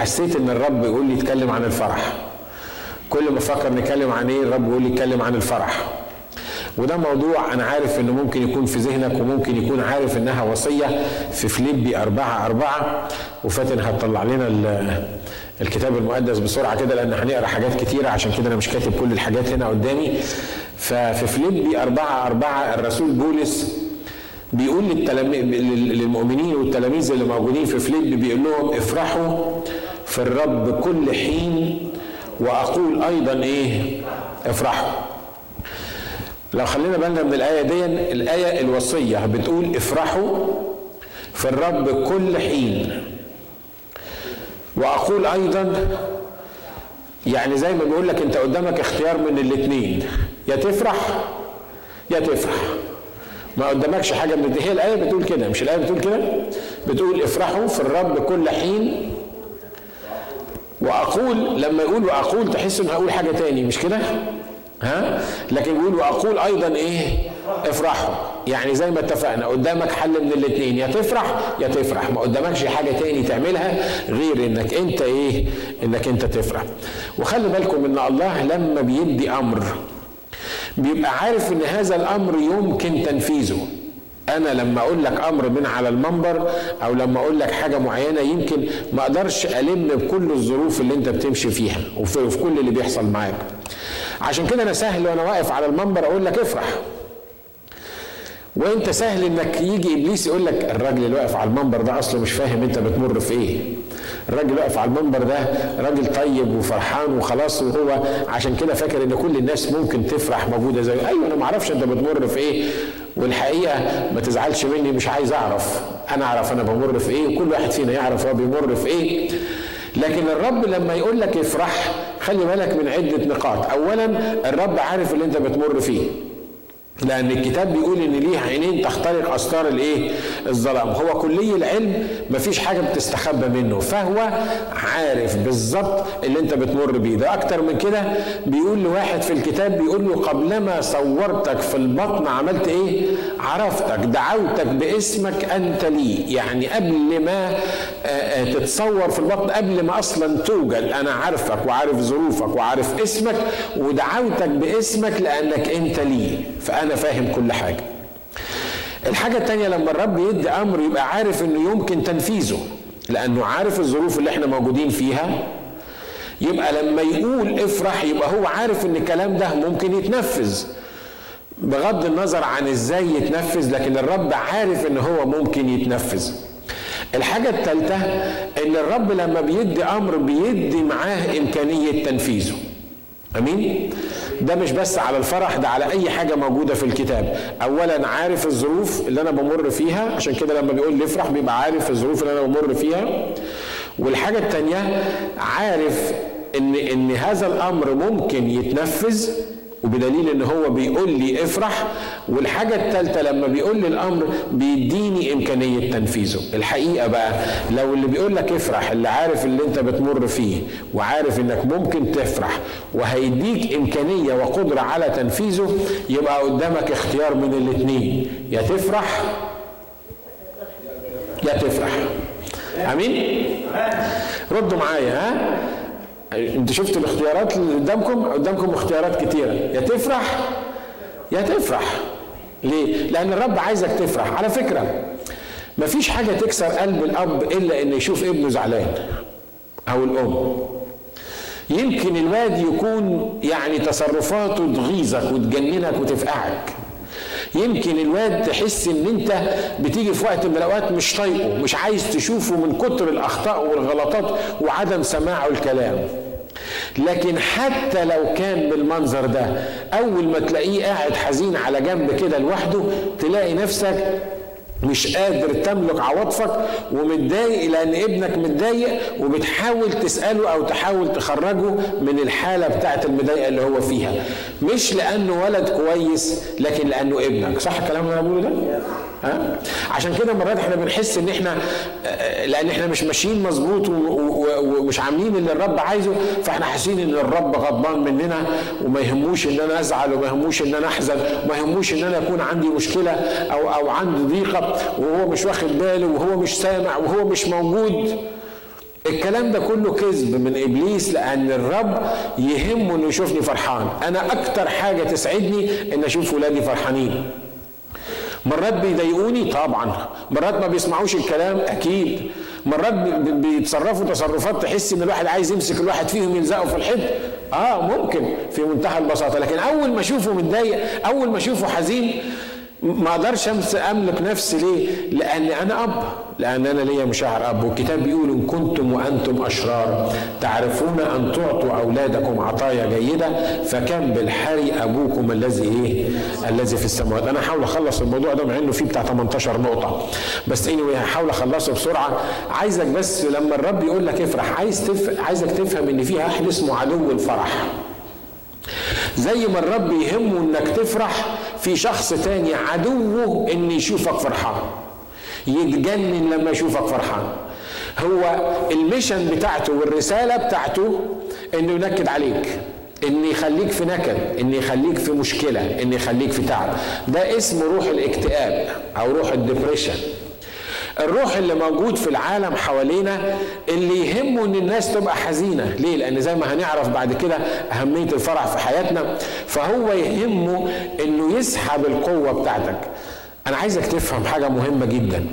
حسيت إن الرب يقول لي اتكلم عن الفرح. كل ما أفكر نتكلم عن إيه الرب يقول لي اتكلم عن الفرح. وده موضوع أنا عارف إنه ممكن يكون في ذهنك وممكن يكون عارف إنها وصية في فيليبي أربعة أربعة. وفاتن هتطلع لنا الكتاب المقدس بسرعة كده لأن هنقرأ حاجات كتيرة. عشان كده أنا مش كاتب كل الحاجات هنا قدامي. ففي فيليبي أربعة أربعة الرسول بولس بيقول للمؤمنين والتلاميذ اللي موجودين في فيليبي بيقول لهم افرحوا في الرب كل حين وأقول أيضا إيه؟ افرحوا. لو خلينا بالنا من الآية دي الآية الوصية بتقول افرحوا في الرب كل حين. وأقول أيضا يعني زي ما بيقول لك أنت قدامك اختيار من الاثنين يا تفرح يا تفرح. ما قدامكش حاجة من هي الآية بتقول كده مش الآية بتقول كده؟ بتقول افرحوا في الرب كل حين. وأقول لما يقول وأقول تحس إن هقول حاجة تاني مش كده؟ ها؟ لكن يقول وأقول أيضا إيه؟ افرحوا. يعني زي ما اتفقنا قدامك حل من الاثنين يا تفرح يا تفرح. ما قدامكش حاجة تاني تعملها غير إنك أنت إيه؟ إنك أنت تفرح. وخلي بالكم إن الله لما بيدي أمر بيبقى عارف إن هذا الأمر يمكن تنفيذه. أنا لما أقول لك أمر من على المنبر أو لما أقول لك حاجة معينة يمكن ما أقدرش ألم بكل الظروف اللي أنت بتمشي فيها وفي كل اللي بيحصل معاك. عشان كده أنا سهل وأنا واقف على المنبر أقول لك افرح. وأنت سهل إنك يجي إبليس يقول لك الراجل اللي واقف على المنبر ده أصله مش فاهم أنت بتمر في إيه. الراجل واقف على المنبر ده راجل طيب وفرحان وخلاص وهو عشان كده فاكر إن كل الناس ممكن تفرح موجودة زي أيوه أنا ما أعرفش أنت بتمر في إيه والحقيقة ما تزعلش مني مش عايز أعرف. أنا أعرف أنا بمر في إيه وكل واحد فينا يعرف هو بيمر في إيه. لكن الرب لما يقول لك افرح خلي بالك من عدة نقاط. اولا الرب عارف اللي أنت بتمر فيه. لأن الكتاب بيقول ان ليه عينين تخترق استار الايه؟ الظلام. هو كلي العلم مفيش حاجة بتستخبى منه. فهو عارف بالظبط اللي انت بتمر بيه ده. أكتر من كده بيقول لواحد في الكتاب بيقول له قبلما صورتك في البطن عملت إيه؟ عرفتك دعوتك باسمك انت لي. يعني قبل ما تتصور في البطن قبل ما أصلا توجد. أنا عارفك وعارف ظروفك وعارف اسمك ودعوتك باسمك لانك انت لي. فانا فاهم كل حاجة. الحاجة التانية لما الرب يدي أمر يبقى عارف إنه يمكن تنفيذه لأنه عارف الظروف اللي إحنا موجودين فيها يبقى لما يقول افرح يبقى هو عارف إن الكلام ده ممكن يتنفذ. بغض النظر عن إزاي يتنفذ لكن الرب عارف إن هو ممكن يتنفذ. الحاجة الثالثة إن الرب لما بيدي أمر بيدي معاه إمكانية تنفيذه. أمين؟ ده مش بس على الفرح ده على أي حاجة موجودة في الكتاب. اولا عارف الظروف اللي أنا بمر فيها عشان كده لما بيقول لي افرح بيبقى عارف الظروف اللي أنا بمر فيها. والحاجة الثانية عارف إن إن هذا الأمر ممكن يتنفذ وبدليل إن هو بيقول لي افرح والحاجة الثالثة لما بيقول لي الأمر بيديني إمكانية تنفيذه. الحقيقة بقى لو اللي بيقول لك افرح اللي عارف اللي أنت بتمر فيه وعارف إنك ممكن تفرح وهيديك إمكانية وقدرة على تنفيذه يبقى قدامك اختيار من الاثنين يا تفرح يا تفرح. أمين؟ ردوا معايا ها؟ انت شفت الاختيارات اللي قدامكم؟ قدامكم اختيارات كتيرة. يا تفرح يا تفرح. ليه؟ لأن الرب عايزك تفرح. على فكرة مفيش حاجة تكسر قلب الأب إلا ان يشوف ابنه زعلان أو الأم. يمكن الواد يكون يعني تصرفاته تغيظك وتجننك وتفقعك. يمكن الواد تحس إن أنت بتيجي في وقت من الأوقات مش طايقه مش عايز تشوفه من كتر الأخطاء والغلطات وعدم سماعه الكلام لكن حتى لو كان بالمنظر ده أول ما تلاقيه قاعد حزين على جنب كده لوحده تلاقي نفسك مش قادر تملك عواطفك ومتضايق لأن ابنك متضايق وبتحاول تسأله أو تحاول تخرجه من الحالة بتاعت المضايقة اللي هو فيها. مش لأنه ولد كويس لكن لأنه ابنك. صح الكلام اللي أنا بقوله ده؟ ها؟ عشان كده مرات إحنا بنحس ان إحنا لأن إحنا مش ماشيين مظبوط ومش عاملين اللي الرب عايزه فاحنا حاسين ان الرب غضبان مننا وما يهموش ان أنا ازعل وما يهموش ان أنا احزن وما يهموش ان أنا يكون عندي مشكلة أو أو عندي ضيقة وهو مش واخد باله وهو مش سامع وهو مش موجود. الكلام ده كله كذب من إبليس لأن الرب يهمه إنه يشوفني فرحان. أنا أكتر حاجة تسعدني ان أشوف ولادي فرحانين. مرات بيضايقوني طبعا مرات ما بيسمعوش الكلام أكيد مرات بيتصرفوا تصرفات تحس إن الواحد عايز يمسك الواحد فيهم يلزقه في الحيط. آه ممكن في منتهى البساطة لكن أول ما أشوفه متضايق أول ما أشوفه حزين ما أقدرش املك نفسي ليه؟ لاني أنا اب. لأن أنا ليا مشاعر اب. والكتاب بيقول إن كنتم وأنتم أشرار تعرفون أن تعطوا أولادكم عطايا جيدة فكم بالحري أبوكم الذي إيه؟ الذي في السماوات. أنا هحاول أخلص الموضوع ده مع إنه فيه بتاع 18 نقطة. بس اني هحاول أخلصه بسرعة. عايزك بس لما الرب يقول لك افرح عايز تف... عايزك تفهم إن في احد اسمه عدو الفرح. زي ما الرب يهمه إنك تفرح في شخص تاني عدوه ان يشوفك فرحان. يتجنن لما يشوفك فرحان. هو ال mission بتاعته والرسالة بتاعته إنه ينكد عليك. ان يخليك في نكد ان يخليك في مشكلة ان يخليك في تعب. ده اسمه روح الاكتئاب أو روح ال depression الروح اللي موجود في العالم حوالينا اللي يهمه إن الناس تبقى حزينة. ليه؟ لأن زي ما هنعرف بعد كده أهمية الفرح في حياتنا. فهو يهمه إنه يسحب القوة بتاعتك. أنا عايزك تفهم حاجة مهمة جدا.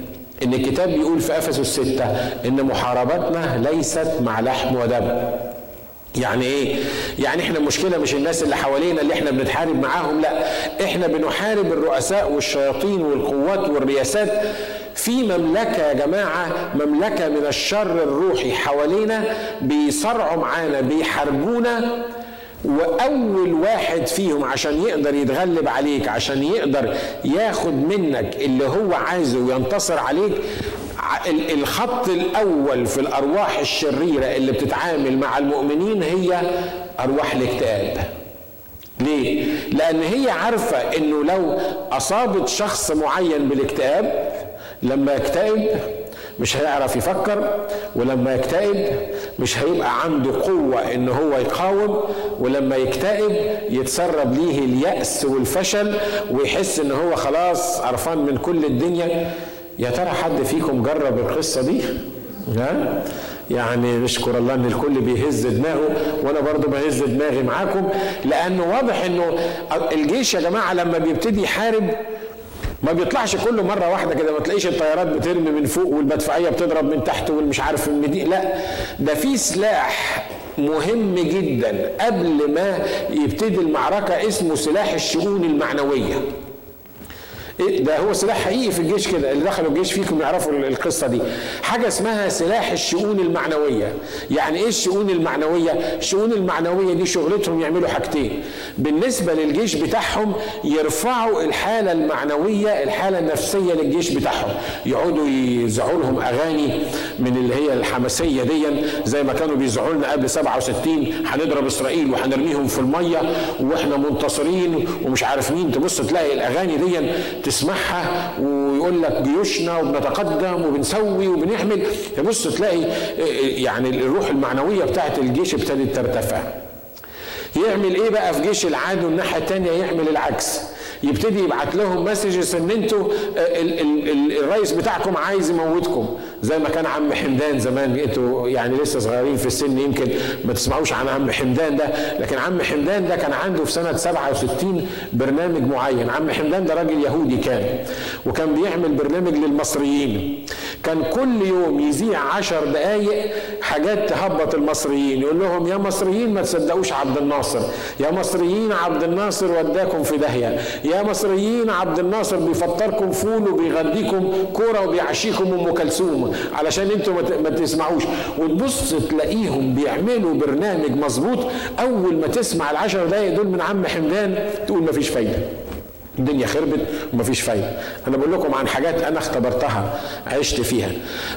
إن الكتاب بيقول في إفسس الستة إن محاربتنا ليست مع لحم ودم. يعني إيه؟ يعني إحنا المشكلة مش الناس اللي حوالينا اللي إحنا بنتحارب معاهم لأ. إحنا بنحارب الرؤساء والشياطين والقوات والرياسات في مملكة يا جماعة مملكة من الشر الروحي حوالينا بيصارعوا معانا بيحاربونا وأول واحد فيهم عشان يقدر يتغلب عليك عشان يقدر ياخد منك اللي هو عايزه وينتصر عليك الخط الأول في الأرواح الشريرة اللي بتتعامل مع المؤمنين هي أرواح الاكتئاب. ليه؟ لأن هي عارفة إنه لو أصابت شخص معين بالاكتئاب لما يكتئب مش هيعرف يفكر ولما يكتئب مش هيبقى عنده قوة إن هو يقاوم ولما يكتئب يتسرب ليه اليأس والفشل ويحس إن هو خلاص قرفان من كل الدنيا يا ترى حد فيكم جرب القصة دي؟ ها؟ يعني نشكر الله إن الكل بيهز دماغه وأنا برضو بهز دماغي معاكم لأنه واضح إنه الجيش يا جماعة لما بيبتدي يحارب ما بيطلعش كله مرة واحدة كده ما تلاقيش الطيارات بترمي من فوق والمدفعية بتضرب من تحت والمش عارف من دي. لا ده في سلاح مهم جدا قبل ما يبتدي المعركة اسمه سلاح الشؤون المعنوية. إيه ده هو سلاح حقيقي في الجيش كده اللي دخلوا الجيش فيكم يعرفوا القصة دي. حاجة اسمها سلاح الشؤون المعنوية. يعني إيه الشؤون المعنوية؟ الشؤون المعنوية دي شغلتهم يعملوا حاجتين. بالنسبة للجيش بتاعهم يرفعوا الحالة المعنوية الحالة النفسية للجيش بتاعهم. يقعدوا يزعوا لهم أغاني من اللي هي الحماسية دي. زي ما كانوا بيزعوا لنا قبل 67 هنضرب إسرائيل وهنرميهم في المية وإحنا منتصرين ومش عارف مين. تبص تلاقي الأغاني دي تسمعها ويقول لك جيوشنا وبنتقدم وبنسوي وبنعمل تبص تلاقي يعني الروح المعنوية بتاعت الجيش ابتدت ترتفع. يعمل إيه بقى في جيش العدو الناحية الثانية يعمل العكس. يبتدي يبعت لهم مسجز إن أنتوا الرئيس بتاعكم عايز يموتكم. زي ما كان عم حمدان زمان أنتوا يعني لسه صغيرين في السن يمكن ما تسمعوش عن عم حمدان ده. لكن عم حمدان ده كان عنده في سنة 67 برنامج معين. عم حمدان ده راجل يهودي كان وكان بيعمل برنامج للمصريين. كان كل يوم يذيع عشر دقايق حاجات تهبط المصريين يقول لهم يا مصريين ما تصدقوش عبد الناصر يا مصريين عبد الناصر وداكم في داهية يا مصريين عبد الناصر بيفطركم فول وبيغديكم كورة وبيعشيكم أم كلثوم. علشان أنتوا ما تسمعوش. وتبص تلاقيهم بيعملوا برنامج مظبوط. أول ما تسمع العشر دقايق دول من عم حمدان تقول ما فيش فايدة. الدنيا خربت ومفيش فايدة. أنا بقول لكم عن حاجات أنا اختبرتها عشت فيها.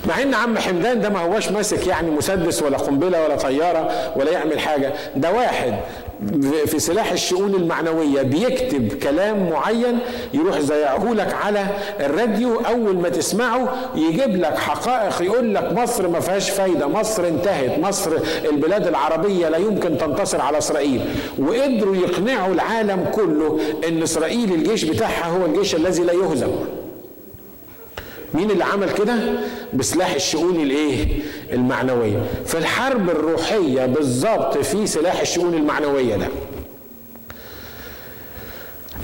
مع إن عم حمدان ده ما هواش ماسك يعني مسدس ولا قنبلة ولا طيارة ولا يعمل حاجة. ده واحد في سلاح الشؤون المعنوية بيكتب كلام معين يروح زيعه لك على الراديو. أول ما تسمعه يجيب لك حقائق يقول لك مصر ما فيهاش فايدة مصر انتهت مصر البلاد العربية لا يمكن تنتصر على إسرائيل. وقدروا يقنعوا العالم كله أن إسرائيل الجيش بتاعها هو الجيش الذي لا يهزم. مين اللي عمل كده؟ بسلاح الشؤون الايه؟ المعنوية. في الحرب الروحية بالظبط في سلاح الشؤون المعنوية ده.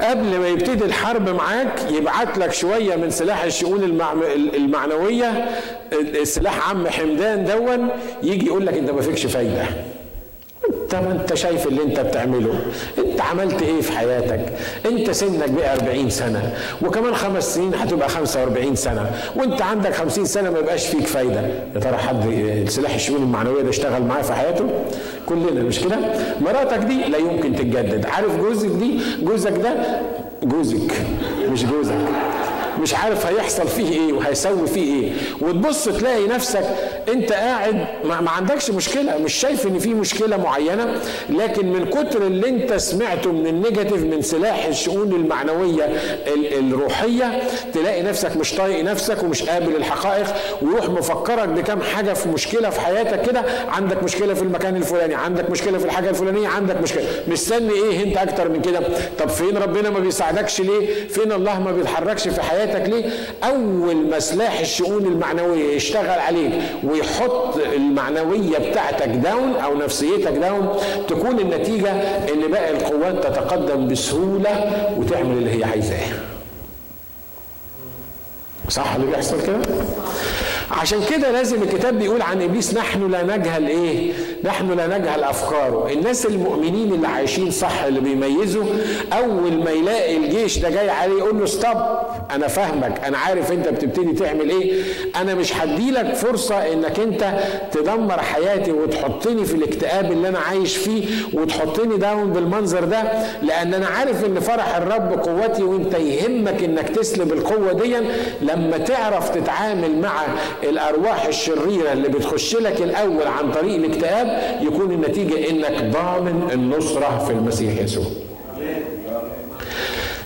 قبل ما يبتدي الحرب معاك يبعت لك شوية من سلاح الشؤون المعنوية. سلاح عم حمدان دون يجي يقول لك أنت ما فيكش فايدة. ما انت شايف اللي انت بتعمله. انت عملت إيه في حياتك؟ انت سنك بقى 40 سنة وكمان خمس سنين هتبقى 45 سنة وانت عندك 50 سنة ما يبقاش فيك فايدة. يا ترى حد سلاح الشؤون المعنوية ده اشتغل معاه في حياته؟ كلنا مش كده؟ مراتك دي لا يمكن تتجدد. عارف جوزك دي؟ جوزك ده جوزك مش جوزك. مش عارف هيحصل فيه إيه وهيسوي فيه إيه. وتبص تلاقي نفسك انت قاعد ما عندكش مشكلة مش شايف ان في مشكلة معينة لكن من كتر اللي انت سمعته من النيجاتيف من سلاح الشؤون المعنوية الروحية تلاقي نفسك مش طايق نفسك ومش قابل الحقائق ويروح مفكرك بكم حاجة في مشكلة في حياتك كده عندك مشكلة في المكان الفلاني عندك مشكلة في الحاجة الفلانية عندك مشكلة. مستني إيه؟ انت أكتر من كده. طب فين ربنا ما بيساعدكش ليه؟ فين الله ما بيتحركش في حياتك؟ حياتك ليه؟ أول ما سلاح الشؤون المعنوية يشتغل عليك ويحط المعنوية بتاعتك داون أو نفسيتك داون تكون النتيجة إن باقي القوات تتقدم بسهولة وتعمل اللي هي عايزاه. صح اللي بيحصل كده؟ عشان كده لازم الكتاب بيقول عن إبليس نحن لا نجهل إيه؟ نحن لا نجهل أفكاره. الناس المؤمنين اللي عايشين صح اللي بيميزوا أول ما يلاقي الجيش ده جاي عليه يقول له stop أنا فاهمك أنا عارف أنت بتبتدي تعمل إيه. أنا مش هديلك فرصة إنك أنت تدمر حياتي وتحطني في الاكتئاب اللي أنا عايش فيه وتحطني down بالمنظر ده لأن أنا عارف إن فرح الرب قوتي وأنت يهمك إنك تسلب القوة دي لما تعرف تتعامل مع الأرواح الشريرة اللي بتخش لك الأول عن طريق الاكتئاب يكون النتيجة إنك ضامن النصرة في المسيح يسوع.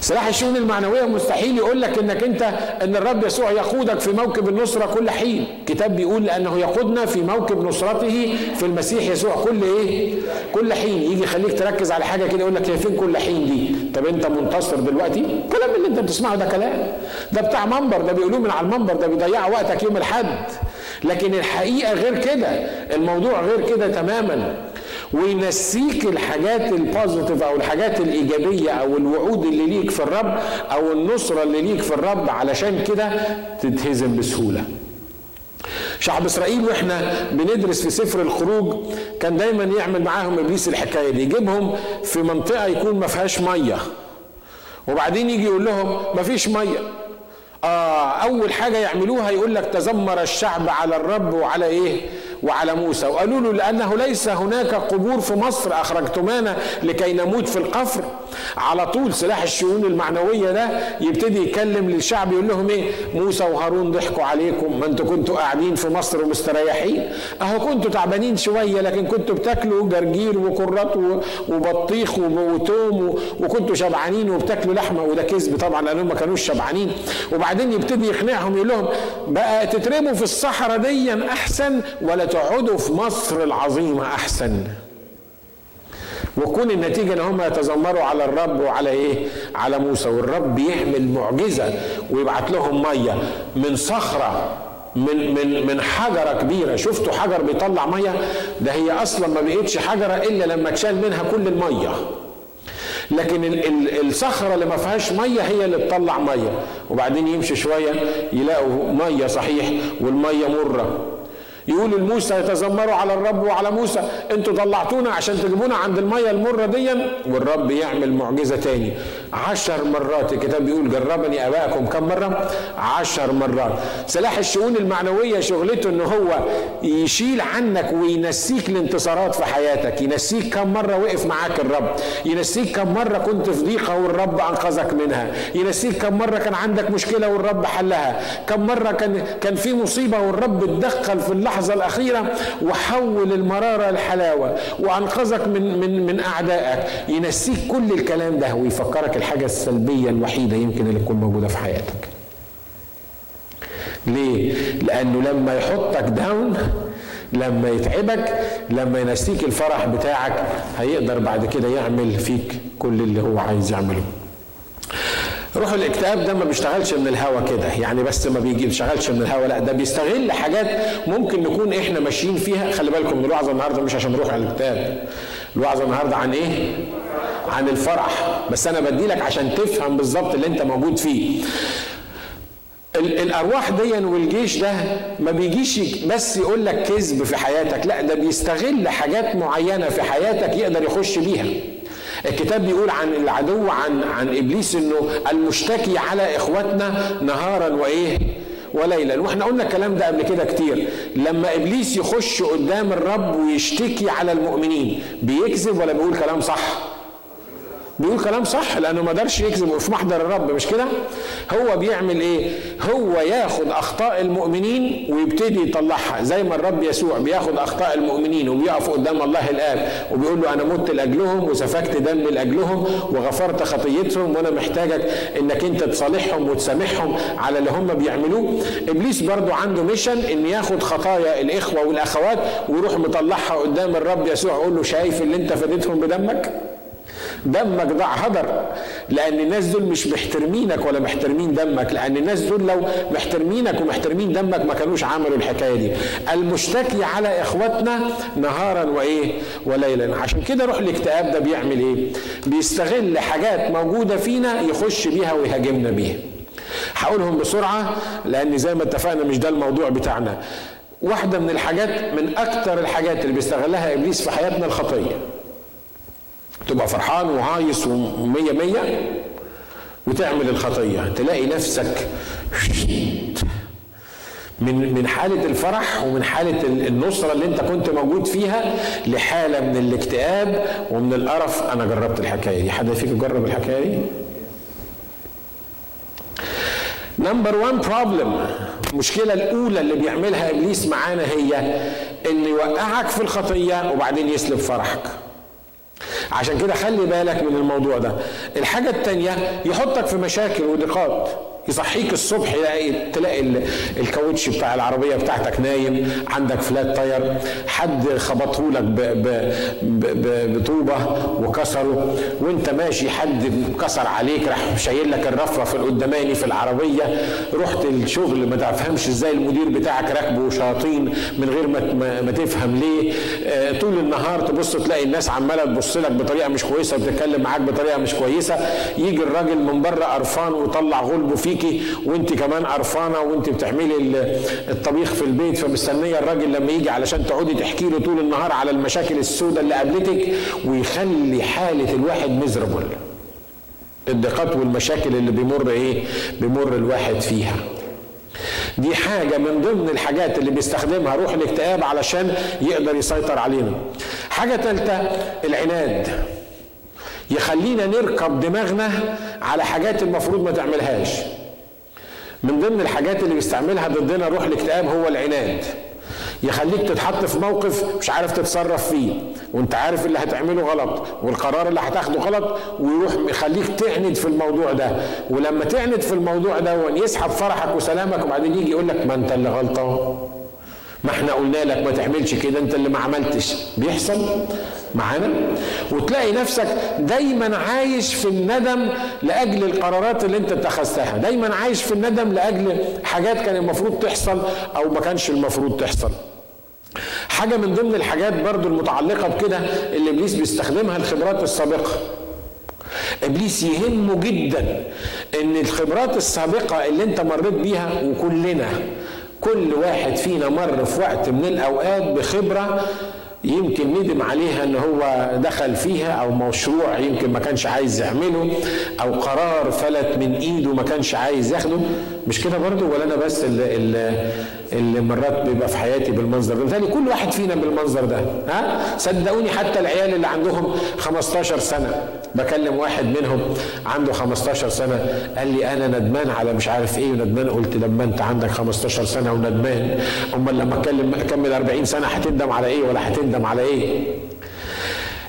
سلاح الشؤون المعنوية مستحيل يقول لك إنك أنت إن الرب يسوع يقودك في موكب النصرة كل حين. كتاب بيقول لأنه يقودنا في موكب نصرته في المسيح يسوع كل إيه؟ كل حين. يجي يخليك تركز على حاجة كده يقول لك هي فين كل حين دي؟ طب أنت منتصر دلوقتي؟ الكلام اللي أنت بتسمعه ده كلام. ده بتاع منبر ده بيقولوه من على المنبر ده بيضيع وقتك يوم الحد لكن الحقيقة غير كده الموضوع غير كده تماما. وينسيك الحاجات البوزيتيف أو الحاجات الإيجابية أو الوعود اللي ليك في الرب أو النصرة اللي ليك في الرب علشان كده تتهزم بسهولة. شعب إسرائيل وإحنا بندرس في سفر الخروج كان دايما يعمل معاهم إبليس الحكاية دي يجيبهم في منطقة يكون ما فيهاش مية. وبعدين يجي يقول لهم ما فيش مية. آه أول حاجة يعملوها يقول لك تذمر الشعب على الرب وعلى إيه؟ وعلى موسى. وقالوا له لأنه ليس هناك قبور في مصر. أخرجتمانا لكي نموت في القفر. على طول سلاح الشؤون المعنوية ده يبتدي يكلم للشعب يقول لهم إيه؟ موسى وهارون ضحكوا عليكم. ما أنتوا كنتوا قاعدين في مصر ومستريحين. أهو كنتوا تعبانين شوية لكن كنتوا بتاكلوا جرجير وكرات وبطيخ وتوم وكنتوا شبعانين وبتاكلوا لحمة. وده كذب طبعا لأنهم ما كانوش شبعانين. وبعدين يبتدي يقنعهم يقول لهم بقى تترموا في الصحراء ديا أحسن ولا تقعدوا في مصر العظيمة أحسن. وكون النتيجة إن هم يتذمروا على الرب وعلى إيه؟ على موسى. والرب يعمل معجزة ويبعت لهم مية من صخرة من من من حجرة كبيرة. شفتوا حجر بيطلع مية؟ ده هي أصلا ما بقتش حجرة إلا لما اتشال منها كل المية. لكن الصخرة اللي ما فيهاش مية هي اللي تطلع مية. وبعدين يمشي شوية يلاقوا مية صحيح والمية مرة. يقولوا لموسى يتذمروا على الرب وعلى موسى أنتوا طلعتونا عشان تجيبونا عند المية المرة دي والرب يعمل معجزة تاني. عشر مرات الكتاب بيقول جربني ابائكم كم مرة؟ عشر مرات. سلاح الشؤون المعنوية شغلته إن هو يشيل عنك وينسيك الانتصارات في حياتك. ينسيك كم مرة وقف معاك الرب. ينسيك كم مرة كنت في ضيقة والرب أنقذك منها. ينسيك كم مرة كان عندك مشكلة والرب حلها. كم مرة كان كان في مصيبة والرب اتدخل في اللحظة اللحظة الأخيرة وحول المرارة الحلاوة وأنقذك من من من أعدائك. ينسيك كل الكلام ده ويفكرك الحاجة السلبية الوحيدة يمكن اللي تكون موجودة في حياتك. ليه؟ لأنه لما يحطك داون لما يتعبك لما ينسيك الفرح بتاعك هيقدر بعد كده يعمل فيك كل اللي هو عايز يعمله. روح الاكتئاب ده ما بيشتغلش من الهوا كده. يعني بس ما بيشتغلش من الهوا لا ده بيستغل حاجات ممكن نكون إحنا ماشيين فيها. خلي بالكم الوعظه النهارده مش عشان نروح على الاكتئاب الوعظه النهارده عن إيه؟ عن الفرح. بس أنا بدي لك عشان تفهم بالظبط اللي انت موجود فيه. الأرواح دي والجيش ده ما بيجيش بس يقول لك كذب في حياتك لا ده بيستغل حاجات معينة في حياتك يقدر يخش بيها. الكتاب بيقول عن العدو عن عن إبليس إنه المشتكي على إخواتنا نهارا وإيه؟ وليلا. وإحنا قلنا الكلام ده قبل كده كتير. لما إبليس يخش قدام الرب ويشتكي على المؤمنين بيكذب ولا بيقول كلام صح؟ بيقول كلام صح لأنه ما قدرش يكذب في محضر الرب مش كده؟ هو بيعمل إيه؟ هو ياخد أخطاء المؤمنين ويبتدي يطلعها زي ما الرب يسوع بياخد أخطاء المؤمنين وبيقف قدام الله الآب وبيقول له أنا مت لأجلهم وسفكت دم لأجلهم وغفرت خطيتهم وأنا محتاجك إنك أنت تصالحهم وتسامحهم على اللي هم بيعملوه. إبليس برضو عنده ميشن إن ياخد خطايا الإخوة والأخوات ويروح مطلعها قدام الرب يسوع يقول له شايف اللي أنت فديتهم بدمك؟ دمك ضاع هدر لأن الناس دول مش محترمينك ولا محترمين دمك لأن الناس دول لو محترمينك ومحترمين دمك ما كانوش عملوا الحكاية دي. المشتكي على إخواتنا نهارا وإيه؟ وليلا. عشان كده روح الاكتئاب ده بيعمل إيه؟ بيستغل حاجات موجودة فينا يخش بيها ويهاجمنا بيها. هقولهم بسرعة لأن زي ما اتفقنا مش ده الموضوع بتاعنا. واحدة من الحاجات من أكتر الحاجات اللي بيستغلها إبليس في حياتنا الخطية. تبقى فرحان وهايص ومية مية وتعمل الخطية. تلاقي نفسك من من حالة الفرح ومن حالة النصرة اللي انت كنت موجود فيها لحالة من الاكتئاب ومن القرف. أنا جربت الحكاية دي. حد فيك جرب الحكاية دي؟ number 1 problem المشكلة الأولى اللي بيعملها إبليس معانا هي انه يوقعك في الخطية وبعدين يسلب فرحك. عشان كده خلي بالك من الموضوع ده. الحاجة التانية يحطك في مشاكل وضيقات يصحيك الصبح يلاقي تلاقي الكاوتش بتاع العربية بتاعتك نايم عندك فلات تاير حد خبطه لك بطوبة وكسره وانت ماشي حد كسر عليك راح شايل لك الرفرف القداماني في العربية. رحت الشغل ما تفهمش إزاي المدير بتاعك راكبه شاطين من غير ما, ما تفهم ليه. آه، طول النهار تبص تلاقي الناس عمالة تبص لك بطريقة مش كويسة وبتتكلم معاك بطريقة مش كويسة. يجي الراجل من بره قرفان ويطلع غلبه فيك فيكي وانت كمان قرفانة وانت بتعملي الطبيخ في البيت فمستنية الراجل لما يجي علشان تقعدي تحكي له طول النهار على المشاكل السوداء اللي قابلتك ويخلي حالة الواحد مزربل الضيقات والمشاكل اللي بيمر إيه؟ بيمر الواحد فيها. دي حاجة من ضمن الحاجات اللي بيستخدمها روح الاكتئاب علشان يقدر يسيطر علينا. حاجة ثالثه العناد. يخلينا نركب دماغنا على حاجات المفروض ما تعملهاش. من ضمن الحاجات اللي بيستعملها ضدنا روح الاكتئاب هو العناد. يخليك تتحط في موقف مش عارف تتصرف فيه وانت عارف اللي هتعمله غلط والقرار اللي هتاخده غلط ويروح يخليك تعند في الموضوع ده. ولما تعند في الموضوع ده يسحب فرحك وسلامك وبعدين يجي يقول لك ما انت اللي غلطان. ما إحنا قلنا لك ما تعملش كده انت اللي ما عملتش. بيحصل معانا؟ وتلاقي نفسك دايما عايش في الندم لأجل القرارات اللي انت اتخذتها. دايما عايش في الندم لأجل حاجات كان المفروض تحصل أو ما كانش المفروض تحصل. حاجة من ضمن الحاجات برضو المتعلقة بكده اللي إبليس بيستخدمها الخبرات السابقة. إبليس يهمه جدا إن الخبرات السابقة اللي انت مريت بيها وكلنا كل واحد فينا مر في وقت من الأوقات بخبرة يمكن ندم عليها إن هو دخل فيها أو مشروع يمكن ما كانش عايز يعمله أو قرار فلت من إيده ما كانش عايز ياخده. مش كده برضو ولا أنا بس اللي, اللي, مرات بيبقى في حياتي بالمنظر ده. بالتالي كل واحد فينا بالمنظر ده ها؟ صدقوني حتى العيال اللي عندهم 15 سنة. بكلم واحد منهم عنده 15 سنة قال لي أنا ندمان على مش عارف إيه وندمان قلت لما أنت عندك 15 سنة وندمان. أمال لما اكلم أكمل 40 سنة هتندم على إيه ولا هتندم على إيه؟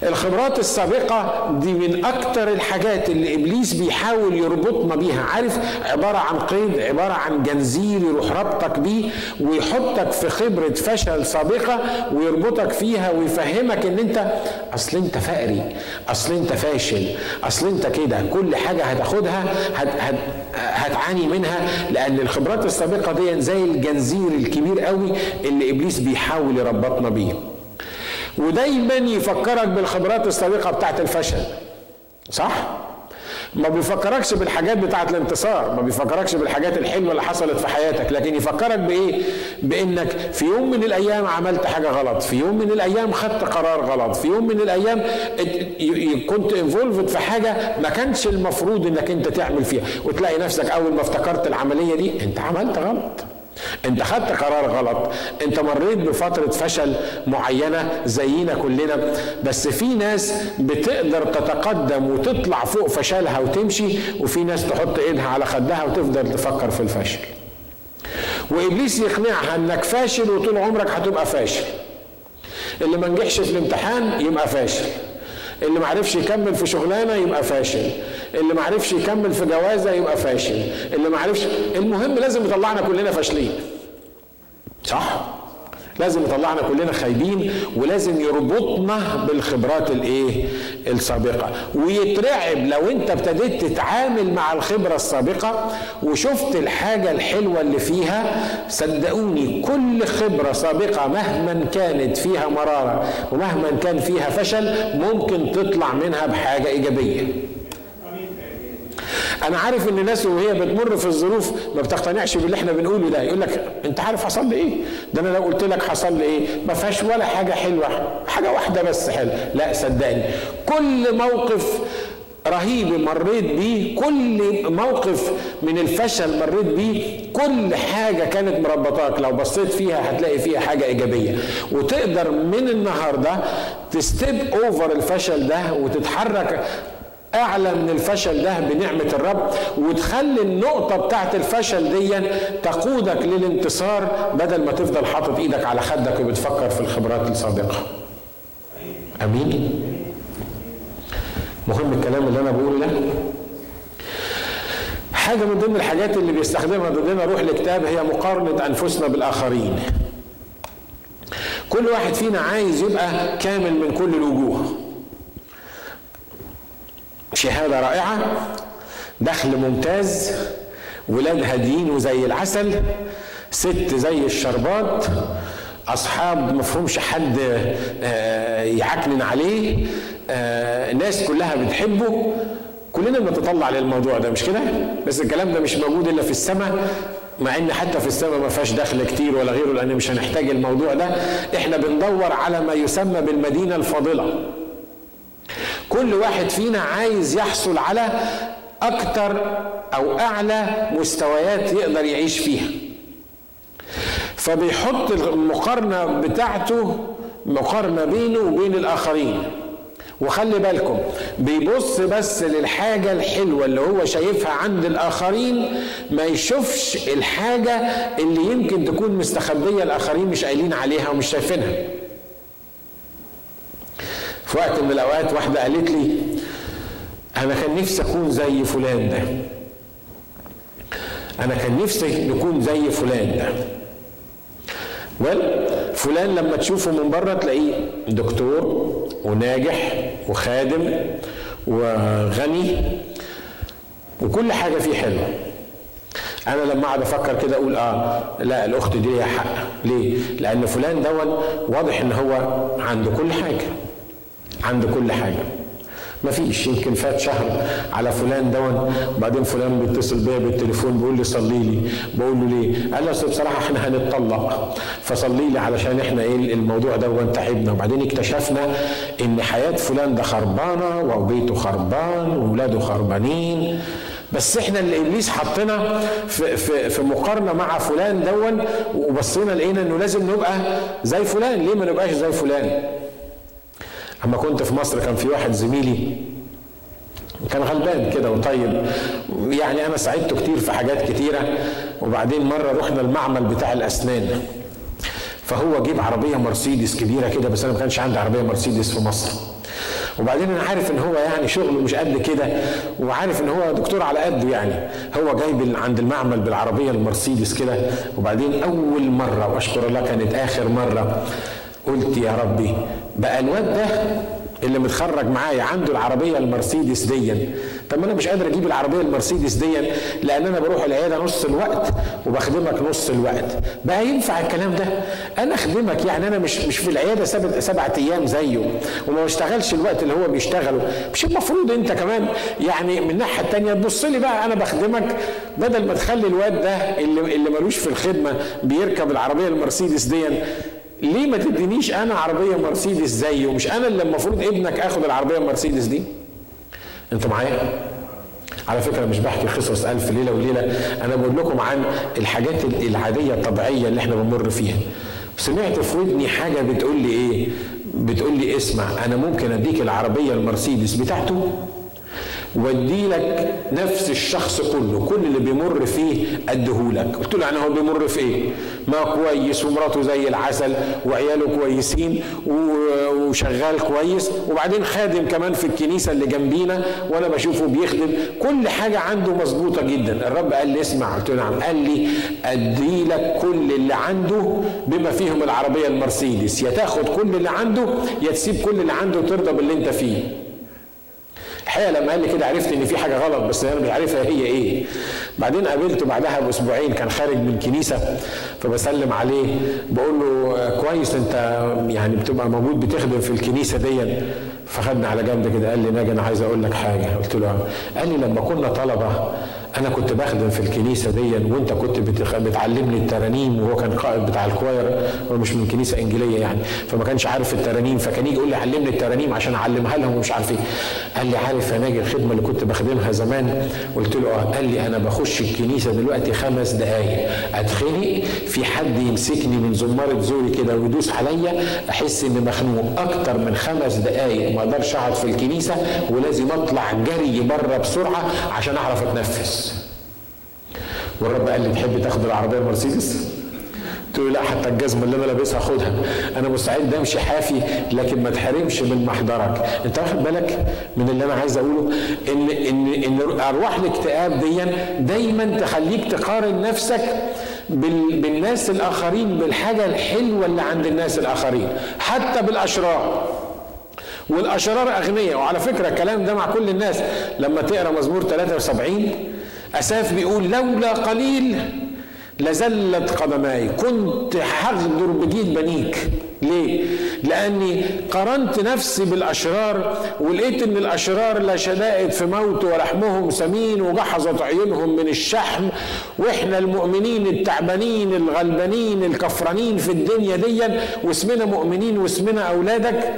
الخبرات السابقة دي من أكتر الحاجات اللي إبليس بيحاول يربطنا بيها. عارف؟ عبارة عن قيد عبارة عن جنزير يروح ربطك بيه ويحطك في خبرة فشل سابقة ويربطك فيها ويفهمك إن أنت أصل أنت فقري أصل أنت فاشل أصل أنت كده. كل حاجة هتاخدها هت هت هتعاني منها لأن الخبرات السابقة دي زي الجنزير الكبير قوي اللي إبليس بيحاول يربطنا بيه. ودايما يفكرك بالخبرات السابقة بتاعت الفشل. صح؟ ما بيفكركش بالحاجات بتاعت الانتصار ما بيفكركش بالحاجات الحلوة اللي حصلت في حياتك لكن يفكرك بإيه؟ بإنك في يوم من الأيام عملت حاجة غلط في يوم من الأيام خدت قرار غلط في يوم من الأيام كنت انفولفد في حاجة ما كانش المفروض إنك أنت تعمل فيها. وتلاقي نفسك أول ما افتكرت العملية دي أنت عملت غلط. انت خدت قرار غلط. انت مريت بفترة فشل معينة زينا كلنا. بس في ناس بتقدر تتقدم وتطلع فوق فشلها وتمشي وفي ناس تحط ايدها على خدها وتفضل تفكر في الفشل. وإبليس يقنعها انك فاشل وطول عمرك هتبقى فاشل. اللي ما نجحش في الامتحان يبقى فاشل. اللي ما عرفش يكمل في شغلانة يبقى فاشل. اللي ما عرفش يكمل في جوازة يبقى فاشل. اللي ما عرفش المهم لازم يطلعنا كلنا فاشلين. صح؟ لازم يطلعنا كلنا خايبين ولازم يربطنا بالخبرات الايه؟ السابقة. ويترعب لو انت ابتديت تتعامل مع الخبرة السابقة وشفت الحاجة الحلوة اللي فيها صدقوني كل خبرة سابقة مهما كانت فيها مرارة ومهما كان فيها فشل ممكن تطلع منها بحاجة إيجابية. أنا عارف ان الناس وهي بتمر في الظروف ما بتقتنعش باللي إحنا بنقوله ده. يقول لك انت عارف حصل لي إيه؟ ده أنا لو قلت لك حصل لي إيه؟ ما فيهاش ولا حاجة حلوة. حاجة واحدة بس حلوة. لا صدقني. كل موقف رهيب مريت بيه كل موقف من الفشل مريت بيه كل حاجة كانت مربطاك. لو بصيت فيها هتلاقي فيها حاجة إيجابية. وتقدر من النهاردة تستيب أوفر الفشل ده وتتحرك اعلى من الفشل ده بنعمة الرب وتخلي النقطة بتاعت الفشل دي تقودك للانتصار بدل ما تفضل حاطط إيدك على خدك وبتفكر في الخبرات السابقة. آمين؟ مهم الكلام اللي أنا بقوله ده؟ حاجة من ضمن الحاجات اللي بيستخدمها ضدنا روح الكتاب هي مقارنة أنفسنا بالآخرين. كل واحد فينا عايز يبقى كامل من كل الوجوه. شهادة رائعة دخل ممتاز ولاد هاديين وزي العسل ست زي الشربات أصحاب مفهومش حد يعكنن عليه ناس كلها بتحبه كلنا بنتطلع للموضوع ده مش كده؟ بس الكلام ده مش موجود إلا في السماء مع إن حتى في السماء ما فيهاش دخل كتير ولا غيره لأن مش هنحتاج الموضوع ده. إحنا بندور على ما يسمى بالمدينة الفاضلة. كل واحد فينا عايز يحصل على أكتر أو أعلى مستويات يقدر يعيش فيها. فبيحط المقارنة بتاعته مقارنة بينه وبين الآخرين. وخلي بالكم بيبص بس للحاجة الحلوة اللي هو شايفها عند الآخرين ما يشوفش الحاجة اللي يمكن تكون مستخبية الآخرين مش قايلين عليها ومش شايفينها. في وقت من الأوقات واحدة قالت لي أنا كان نفسي أكون زي فلان ده. أنا كان نفسي نكون زي فلان ده. ويل فلان لما تشوفه من بره تلاقيه دكتور وناجح وخادم وغني وكل حاجة فيه حلوة. أنا لما أقعد أفكر كده أقول آه لا الأخت دي ليها حق. ليه؟ لأن فلان دون واضح إن هو عنده كل حاجة. عنده كل حاجة. ما فيش يمكن فات شهر على فلان دون وبعدين فلان بيتصل بيا بالتليفون بيقول لي صلي لي. بقول له ليه؟ قال لي بصراحة إحنا هنتطلق. فصلي لي علشان إحنا إيه الموضوع ده تعبنا وبعدين اكتشفنا إن حياة فلان ده خربانة وبيته خربان واولاده خربانين. بس إحنا اللي ابليس حطنا في في في مقارنة مع فلان دون وبصينا لقينا إنه لازم نبقى زي فلان. ليه ما نبقاش زي فلان؟ اما كنت في مصر كان في واحد زميلي كان غلبان كده وطيب. يعني أنا ساعدته كتير في حاجات كتيرة وبعدين مرة رحنا المعمل بتاع الأسنان. فهو جيب عربية مرسيدس كبيرة كده بس أنا ما كانش عندي عربية مرسيدس في مصر. وبعدين أنا عارف إن هو يعني شغله مش قد كده وعارف إن هو دكتور على قده يعني. هو جايب عند المعمل بالعربية المرسيدس كده. وبعدين أول مرة وأشكر الله كانت آخر مرة قلت يا ربي بقى الواد ده اللي متخرج معايا عنده العربية المرسيدس ديا. طب ما أنا مش قادر أجيب العربية المرسيدس ديا لأن أنا بروح العيادة نص الوقت وبخدمك نص الوقت. بقى ينفع الكلام ده؟ أنا أخدمك يعني أنا مش مش في العيادة سبع سبعة أيام زيه وما بشتغلش الوقت اللي هو بيشتغله. مش المفروض أنت كمان يعني من الناحية الثانية تبص لي بقى أنا بخدمك بدل ما تخلي الواد ده اللي اللي ملوش في الخدمة بيركب العربية المرسيدس ديا. ليه ما تدينيش أنا عربية مرسيدس زيه؟ مش أنا اللي المفروض ابنك آخد العربية المرسيدس دي؟ أنتوا معايا؟ على فكرة مش بحكي قصص ألف ليلة وليلة أنا بقول لكم عن الحاجات العادية الطبيعية اللي إحنا بنمر فيها. سمعت في ودني حاجة بتقول لي إيه؟ بتقول لي اسمع أنا ممكن أديك العربية المرسيدس بتاعته؟ وادي لك نفس الشخص كله كل اللي بيمر فيه اديهولك قلت له يعني هو بيمر في إيه؟ ما كويس ومراته زي العسل وعياله كويسين وشغال كويس وبعدين خادم كمان في الكنيسة اللي جنبينا وأنا بشوفه بيخدم. كل حاجة عنده مظبوطة جدا. الرب قال لي اسمع قلت له نعم. قال لي ادي لك كل اللي عنده بما فيهم العربية المرسيدس. يا تاخد كل اللي عنده يا تسيب كل اللي عنده وترضى باللي أنت فيه. الحقيقة لما قال لي كده عرفت إن في حاجة غلط بس أنا مش عارفها هي إيه. بعدين قابلته بعدها بأسبوعين كان خارج من كنيسة فبسلم عليه بقول له كويس أنت يعني بتبقى موجود بتخدم في الكنيسة دي فخدنا على جنب كده قال لي ناجي أنا عايز أقول لك حاجة. قلت له قال لي لما كنا طلبة أنا كنت بخدم في الكنيسة دي وأنت كنت بتعلمني الترانيم وهو كان قائد بتاع ال choir هو مش من كنيسة إنجيلية يعني. فما كانش عارف الترانيم فكان يجي يقول لي علمني الترانيم عشان أعلمها لهم ومش عارف إيه. قال لي عارف يا ناجي الخدمة اللي كنت بخدمها زمان؟ قلت له آه. قال لي أنا بخش الكنيسة دلوقتي خمس دقائق أتخنق في حد يمسكني من زمارة زوري كده ويدوس عليا أحس إني مخنوق أكتر من خمس دقائق ما أقدرش أقعد في الكنيسة ولازم أطلع جري بره بسرعة عشان أعرف أتنفس. والرب قال لي تحب تاخد العربية المرسيدس؟ قلت له لا حتى الجزمة اللي أنا لابسها خدها. أنا مستعد أمشي حافي لكن ما تحرمش من محضرك. أنت واخد بالك من اللي أنا عايز أقوله؟ إن إن إن أرواح الاكتئاب دي دايما تخليك تقارن نفسك بالناس الآخرين بالحاجة الحلوة اللي عند الناس الآخرين حتى بالأشرار. والأشرار أغنياء. وعلى فكرة الكلام ده مع كل الناس. لما تقرأ مزمور 73 أساف بيقول لولا قليل لزلت قدماي كنت هغدر بجيل بنيك. ليه؟ لأني قارنت نفسي بالأشرار ولقيت إن الأشرار لا شدائد في موت ولحمهم سمين وجحظت عيونهم من الشحم. وإحنا المؤمنين التعبانين الغلبانين الكفرانين في الدنيا دي واسمنا مؤمنين واسمنا أولادك.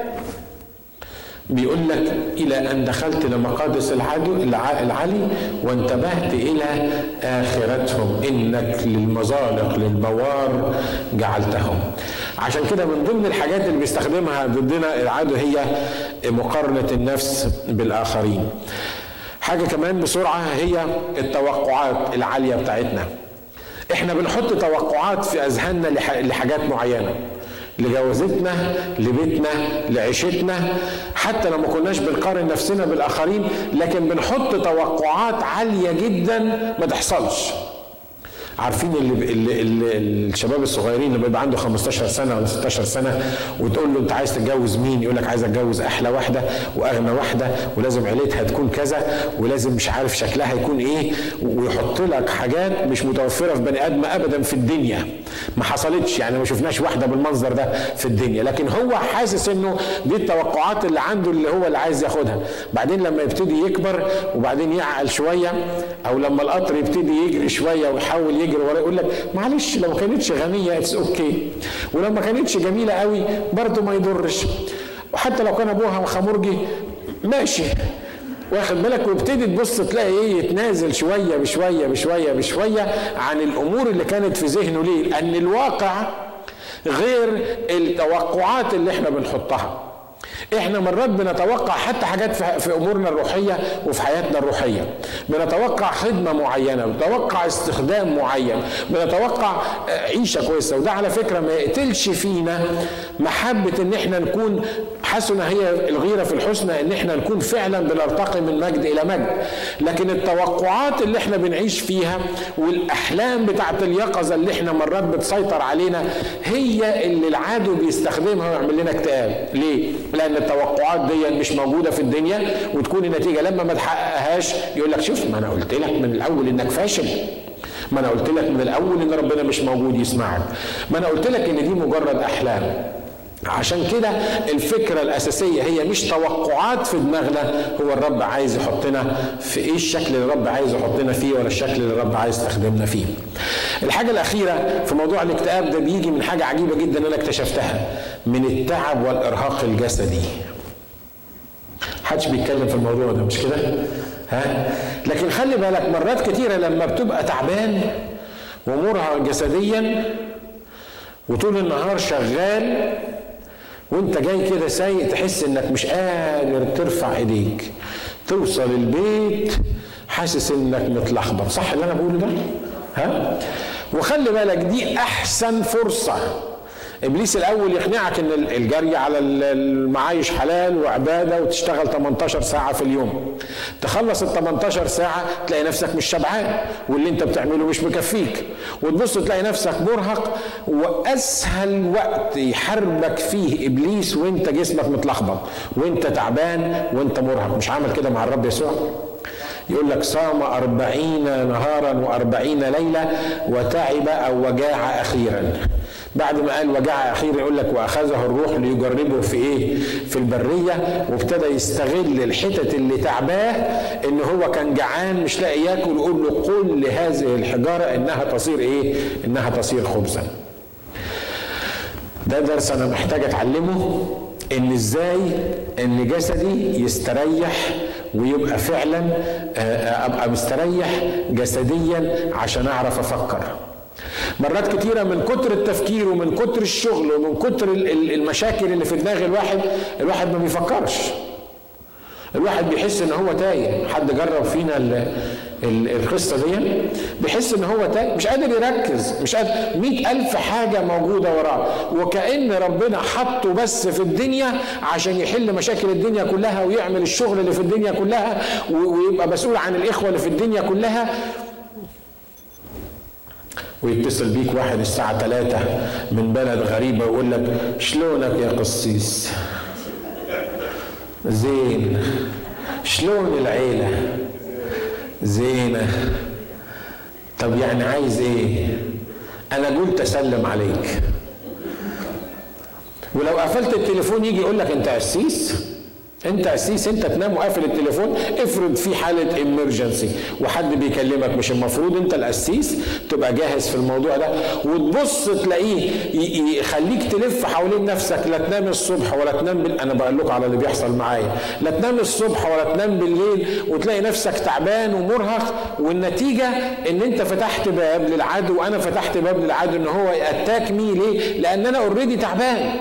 بيقول لك إلى أن دخلت لمقادس العلي وانتبهت إلى آخرتهم. إنك للمزالق للبوار جعلتهم. عشان كده من ضمن الحاجات اللي بيستخدمها ضدنا العدو هي مقارنة النفس بالآخرين. حاجة كمان بسرعة هي التوقعات العالية بتاعتنا. إحنا بنحط توقعات في أذهاننا لحاجات معينة. لجوازتنا لبيتنا لعيشتنا حتى لو ما كناش بنقارن نفسنا بالآخرين لكن بنحط توقعات عالية جدا ما تحصلش. عارفين اللي, اللي, اللي الشباب الصغيرين لما يبقى عنده 15 سنة ولا 16 سنة وتقول له انت عايز تتجوز مين؟ يقول لك عايز اتجوز أحلى واحدة وأغنى واحدة ولازم عيلتها تكون كذا ولازم مش عارف شكلها يكون إيه ويحط لك حاجات مش متوفرة في بني آدم ابدا في الدنيا. ما حصلتش يعني ما شفناش واحدة بالمنظر ده في الدنيا. لكن هو حاسس إنه دي التوقعات اللي عنده اللي هو اللي عايز ياخدها. بعدين لما يبتدي يكبر وبعدين يعقل شوية أو لما القطر يبتدي يجري شوية ويحاول يجري وراه يقول لك معلش لو ما كانتش غنية it's okay ولو ما كانتش جميلة قوي برضه ما يضرش. وحتى لو كان أبوها خمرجي ماشي. واخد بالك؟ وابتدي تبص تلاقي إيه؟ يتنازل شوية بشوية بشوية بشوية عن الأمور اللي كانت في ذهنه. ليه؟ لأن الواقع غير التوقعات اللي إحنا بنحطها. إحنا مرات بنتوقع حتى حاجات في امورنا الروحيه وفي حياتنا الروحيه. بنتوقع خدمه معينه بنتوقع استخدام معين بنتوقع عيشه كويسه. وده على فكره ما يقتلش فينا محبه ان إحنا نكون حسنة هي الغيرة في الحسنى ان إحنا نكون فعلا بنرتقي من مجد إلى مجد. لكن التوقعات اللي إحنا بنعيش فيها والأحلام بتاعت اليقظة اللي إحنا مرات بتسيطر علينا هي اللي العدو بيستخدمها ويعمل لنا اكتئاب. ليه؟ لأن التوقعات دي مش موجودة في الدنيا وتكون النتيجة لما ما تحققهاش يقول لك شوف ما أنا قلت لك من الأول إنك فاشل. ما أنا قلت لك من الأول إن ربنا مش موجود يسمعك. ما أنا قلت لك إن دي مجرد أحلام. عشان كده الفكرة الأساسية هي مش توقعات في دماغنا هو الرب عايز يحطنا في إيه الشكل اللي الرب عايز يحطنا فيه ولا الشكل اللي الرب عايز يستخدمنا فيه. الحاجة الأخيرة في موضوع الاكتئاب ده بيجي من حاجة عجيبة جدا أنا اكتشفتها من التعب والإرهاق الجسدي. محدش بيتكلم في الموضوع ده مش كده؟ ها؟ لكن خلي بالك مرات كتيرة لما بتبقى تعبان ومرهق جسديا وطول النهار شغال وانت جاي كده سايق تحس انك مش قادر ترفع ايديك. توصل البيت حاسس انك متلخبط. صح اللي أنا بقوله ده؟ ها؟ وخلي بالك دي احسن فرصة. إبليس الأول يقنعك إن الجري على المعايش حلال وعبادة وتشتغل 18 ساعة في اليوم. تخلص ال 18 ساعة تلاقي نفسك مش شبعان واللي أنت بتعمله مش مكفيك. وتبص تلاقي نفسك مرهق وأسهل وقت يحاربك فيه إبليس وأنت جسمك متلخبط. وأنت تعبان وأنت مرهق. مش عامل كده مع الرب يسوع؟ يقول لك صام أربعين نهارا وأربعين ليلة وتعب أو وجاع أخيرا. بعد ما قال وجع أخيرا يقول لك وأخذه الروح ليجربه في إيه؟ في البرية وابتدى يستغل الحتت اللي تعباه إن هو كان جعان مش لاقي ياكل يقول له قل لهذه الحجارة إنها تصير إيه؟ إنها تصير خبزا. ده درس أنا محتاج أتعلمه إن إزاي إن جسدي يستريح ويبقى فعلا أبقى مستريح جسديا عشان أعرف أفكر. مرات كتيرة من كتر التفكير ومن كتر الشغل ومن كتر المشاكل اللي في دماغ الواحد الواحد ما بيفكرش. الواحد بيحس إن هو تايه. حد جرب فينا ال ال القصة دي؟ بيحس إن هو تايه. مش قادر يركز. مش قادر. مئة ألف حاجة موجودة وراه. وكأن ربنا حطه بس في الدنيا عشان يحل مشاكل الدنيا كلها ويعمل الشغل اللي في الدنيا كلها ويبقى مسؤول عن الإخوة اللي في الدنيا كلها. ويتصل بيك واحد الساعة 3 من بلد غريبة ويقول لك شلونك يا قسيس؟ زين. شلون العيلة؟ زينة طب يعني عايز إيه؟ أنا قلت أسلم عليك. ولو قفلت التليفون يجي يقول لك أنت قسيس؟ انت قسيس انت تنام وقافل التليفون افرض في حالة امرجنسي وحد بيكلمك مش المفروض انت القسيس تبقى جاهز في الموضوع ده وتبص تلاقيه يخليك تلف حوالين نفسك لا تنام الصبح ولا تنام بال... أنا بقول لكم على اللي بيحصل معايا لا تنام الصبح ولا تنام بالليل وتلاقي نفسك تعبان ومرهق والنتيجة ان انت فتحت باب للعدو وأنا فتحت باب للعدو ان هو ي attack me ليه؟ لأن أنا already تعبان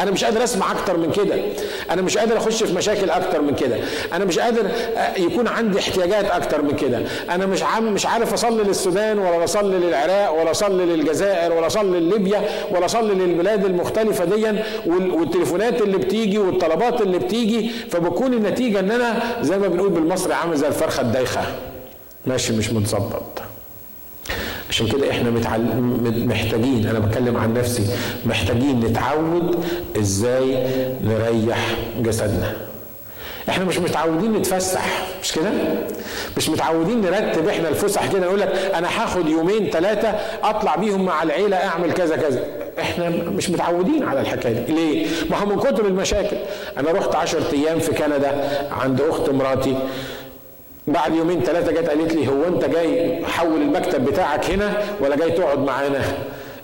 أنا مش قادر أسمع أكتر من كده. أنا مش قادر أخش في مشاكل أكتر من كده. أنا مش قادر يكون عندي احتياجات أكتر من كده. أنا مش عم مش عارف أصلي للسودان ولا أصلي للعراق ولا أصلي للجزائر ولا أصلي لليبيا ولا أصلي للبلاد المختلفة دي والتليفونات اللي بتيجي والطلبات اللي بتيجي. فبكون النتيجة إن أنا زي ما بنقول بالمصري عامل زي الفرخة الدايخة. ماشي مش متظبط. عشان كده إحنا متعلم محتاجين أنا بتكلم عن نفسي محتاجين نتعود إزاي نريح جسدنا. إحنا مش متعودين نتفسح مش كده؟ مش متعودين نرتب إحنا الفسح كده نقول لك أنا هاخد يومين ثلاثة اطلع بيهم مع العيلة اعمل كذا كذا. إحنا مش متعودين على الحكاية دي. ليه؟ ما هو من كتر المشاكل. أنا رحت 10 أيام في كندا عند اخت مراتي. بعد يومين ثلاثة جت قالت لي هو أنت جاي حول المكتب بتاعك هنا ولا جاي تقعد معانا؟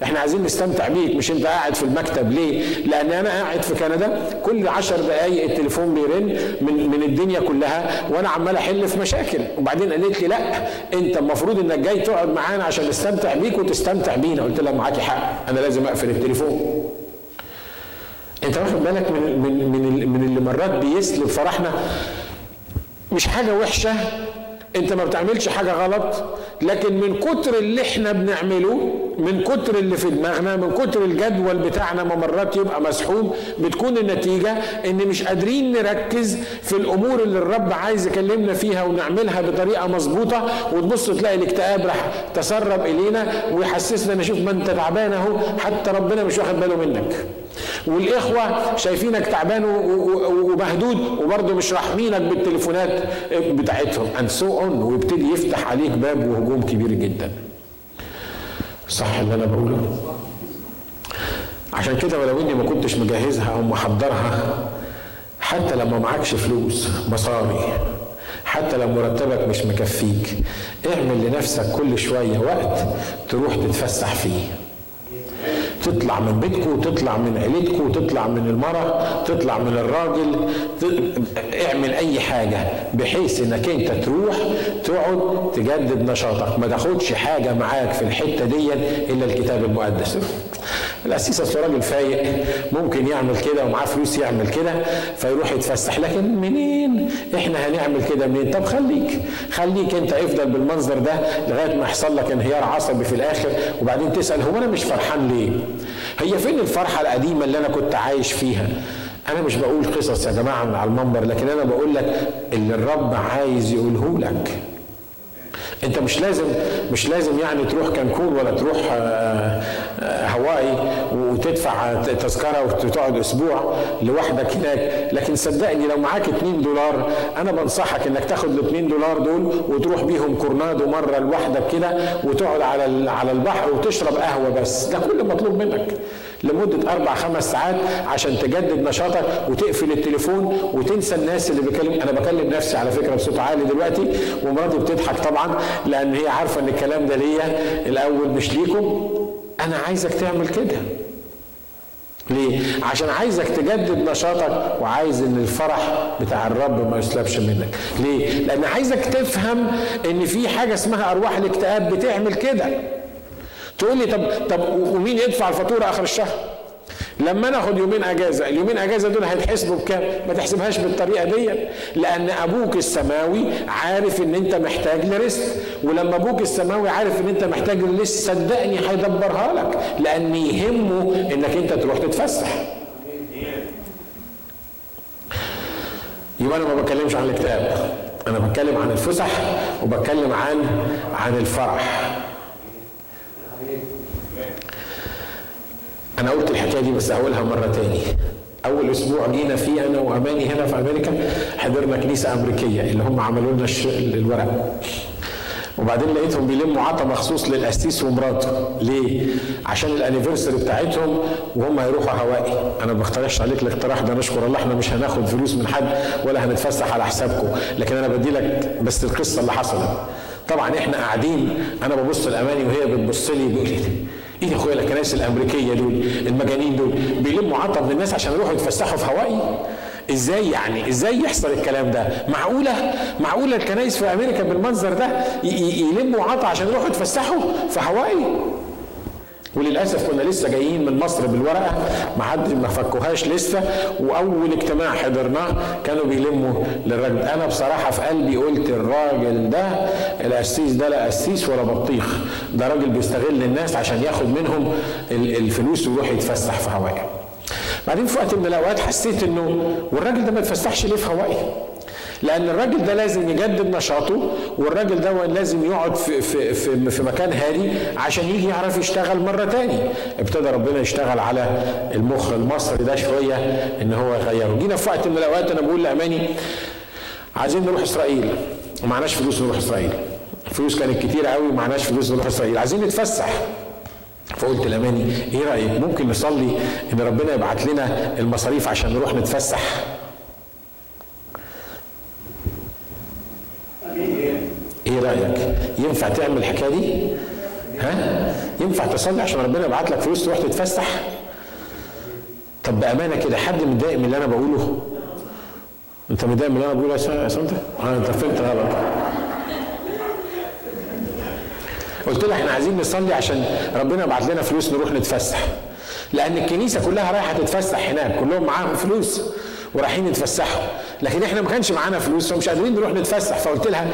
إحنا عايزين نستمتع بيك مش أنت قاعد في المكتب ليه؟ لأن أنا قاعد في كندا كل عشر دقايق التليفون بيرن من من الدنيا كلها وأنا عمال أحل في مشاكل وبعدين قالت لي لا أنت المفروض إنك جاي تقعد معانا عشان نستمتع بيك وتستمتع بينا قلت لها معاكي حق أنا لازم أقفل التليفون أنت واخد بالك من من, من اللي مرات بيسلب فرحنا مش حاجة وحشة انت ما بتعملش حاجة غلط لكن من كتر اللي إحنا بنعمله من كتر اللي في دماغنا من كتر الجدول بتاعنا مرات يبقى مسحوب بتكون النتيجة إن مش قادرين نركز في الأمور اللي الرب عايز يكلمنا فيها ونعملها بطريقة مظبوطة وتبص تلاقي الاكتئاب راح تسرب إلينا ويحسسنا إن شوف ما أنت تعبان أهو حتى ربنا مش واخد باله منك. والإخوة شايفينك تعبان ومهدود وبرضه مش راحمينك بالتليفونات بتاعتهم. and so on ويبتدي يفتح عليك باب وهجوم كبير جدا. صح اللي أنا بقوله؟ عشان كده ولو إني ما كنتش مجهزها أو محضرها حتى لما معكش فلوس مصاري حتى لو مرتبك مش مكفيك اعمل لنفسك كل شوية وقت تروح تتفسح فيه. تطلع من بيتكم تطلع من عيلتكم تطلع من المرأة تطلع من الراجل اعمل أي حاجة بحيث إنك أنت تروح تقعد تجدد نشاطك. ما تاخدش حاجة معاك في الحتة دي إلا الكتاب المقدس. الأسيس اصل راجل فايق ممكن يعمل كده ومعاه فلوس يعمل كده فيروح يتفسح. لكن منين؟ إحنا هنعمل كده منين؟ طب خليك خليك أنت إفضل بالمنظر ده لغاية ما يحصل لك انهيار عصبي في الآخر وبعدين تسأل هو أنا مش فرحان ليه؟ هي فين الفرحة القديمة اللي أنا كنت عايش فيها؟ أنا مش بقول قصص يا جماعة على المنبر لكن أنا بقول لك اللي الرب عايز يقوله لك. انت مش لازم مش لازم يعني تروح كانكون ولا تروح آه، آه، هواي وتدفع تذكرة وتقعد أسبوع لوحدك هناك. لكن صدقني لو معاك 2 دولار أنا بنصحك إنك تاخد ال 2 دولار دول وتروح بيهم كورنادو مرة لوحدك كده وتقعد على على البحر وتشرب قهوة بس. ده كل مطلوب منك. لمدة أربع خمس ساعات عشان تجدد نشاطك وتقفل التليفون وتنسى الناس اللي بيكلم أنا بكلم نفسي على فكرة بصوت عالي دلوقتي ومراتي بتضحك طبعا لأن هي عارفة إن الكلام ده ليا الأول مش ليكم أنا عايزك تعمل كده ليه؟ عشان عايزك تجدد نشاطك وعايز إن الفرح بتاع الرب ما يسلبش منك. ليه؟ لأن عايزك تفهم إن في حاجة اسمها أرواح الاكتئاب بتعمل كده. تقول لي طب طب ومين يدفع الفاتورة آخر الشهر؟ لما ناخد يومين أجازة اليومين أجازة دول هيتحسبوا بكام؟ ما تحسبهاش بالطريقة دي. لأن أبوك السماوي عارف إن أنت محتاج لرزق ولما أبوك السماوي عارف إن أنت محتاج لرزق صدقني هيدبرها لك لأن يهمه إنك أنت تروح تتفسح. يبقى أنا ما بتكلمش عن الاكتئاب أنا بتكلم عن الفسح وبتكلم عن عن الفرح. أنا قلت الحكاية دي بس هقولها مرة تاني. أول أسبوع جينا فيه أنا وأماني هنا في أمريكا حضرنا كنيسة أمريكية اللي هم عملوا لنا الورق. وبعدين لقيتهم بيلموا عطا مخصوص للقسيس ومراته. ليه؟ عشان الأنيفرساري بتاعتهم وهم هيروحوا هوائي. أنا ما بقترحش عليك الاقتراح ده نشكر الله إحنا مش هناخد فلوس من حد ولا هنتفسح على حسابكم. لكن أنا بدي لك بس القصة اللي حصلت. طبعا إحنا قاعدين أنا ببص لاماني وهي بتبص لي لي إيه يا أخويا الكنائس الأمريكية دول المجانين دول بيلموا عطا من الناس عشان يروحوا يتفسحوا في هوائي إزاي يعني؟ إزاي يحصل الكلام ده؟ معقولة؟ معقولة الكنائس في أمريكا بالمنظر ده يلموا عطا عشان يروحوا يتفسحوا في هوائي وللأسف كنا لسه جايين من مصر بالورقة ما حد ما فكوهاش لسه وأول اجتماع حضرناه كانوا بيلموا للراجل. أنا بصراحة في قلبي قلت الراجل ده القسيس ده لا قسيس ولا بطيخ. ده راجل بيستغل الناس عشان ياخد منهم الفلوس ويروح يتفسح في هواي بعدين في وقت من الأوقات حسيت إنه والراجل ده ما يتفسحش ليه في هواي لأن الراجل ده لازم يجدد نشاطه والراجل ده لازم يقعد في, في, في, في مكان هادي عشان يجي يعرف يشتغل مرة تاني. ابتدى ربنا يشتغل على المخ المصري ده شوية إن هو يغيره. جينا في وقت من الأوقات أنا بقول لأماني عايزين نروح إسرائيل. ومعناش فلوس نروح إسرائيل. فلوس كانت كتير قوي ومعناش فلوس نروح إسرائيل. عايزين نتفسح. فقلت لأماني إيه رأيك؟ ممكن نصلي إن ربنا يبعت لنا المصاريف عشان نروح نتفسح؟ رأيك؟ ينفع تعمل الحكاية دي؟ ها؟ ينفع تصلي عشان ربنا يبعت لك فلوس تروح تتفسح؟ طب بأمانة كده حد متضايق من اللي أنا بقوله؟ أنت متضايق من اللي أنا بقوله يا سنت آه أنت فهمت غلط. قلت له إحنا عايزين نصلي عشان ربنا يبعت لنا فلوس نروح نتفسح. لأن الكنيسة كلها رايحة تتفسح هناك كلهم معاهم فلوس ورايحين يتفسحوا. لكن إحنا ما كانش معانا فلوس فمش قادرين نروح نتفسح. فقلت لها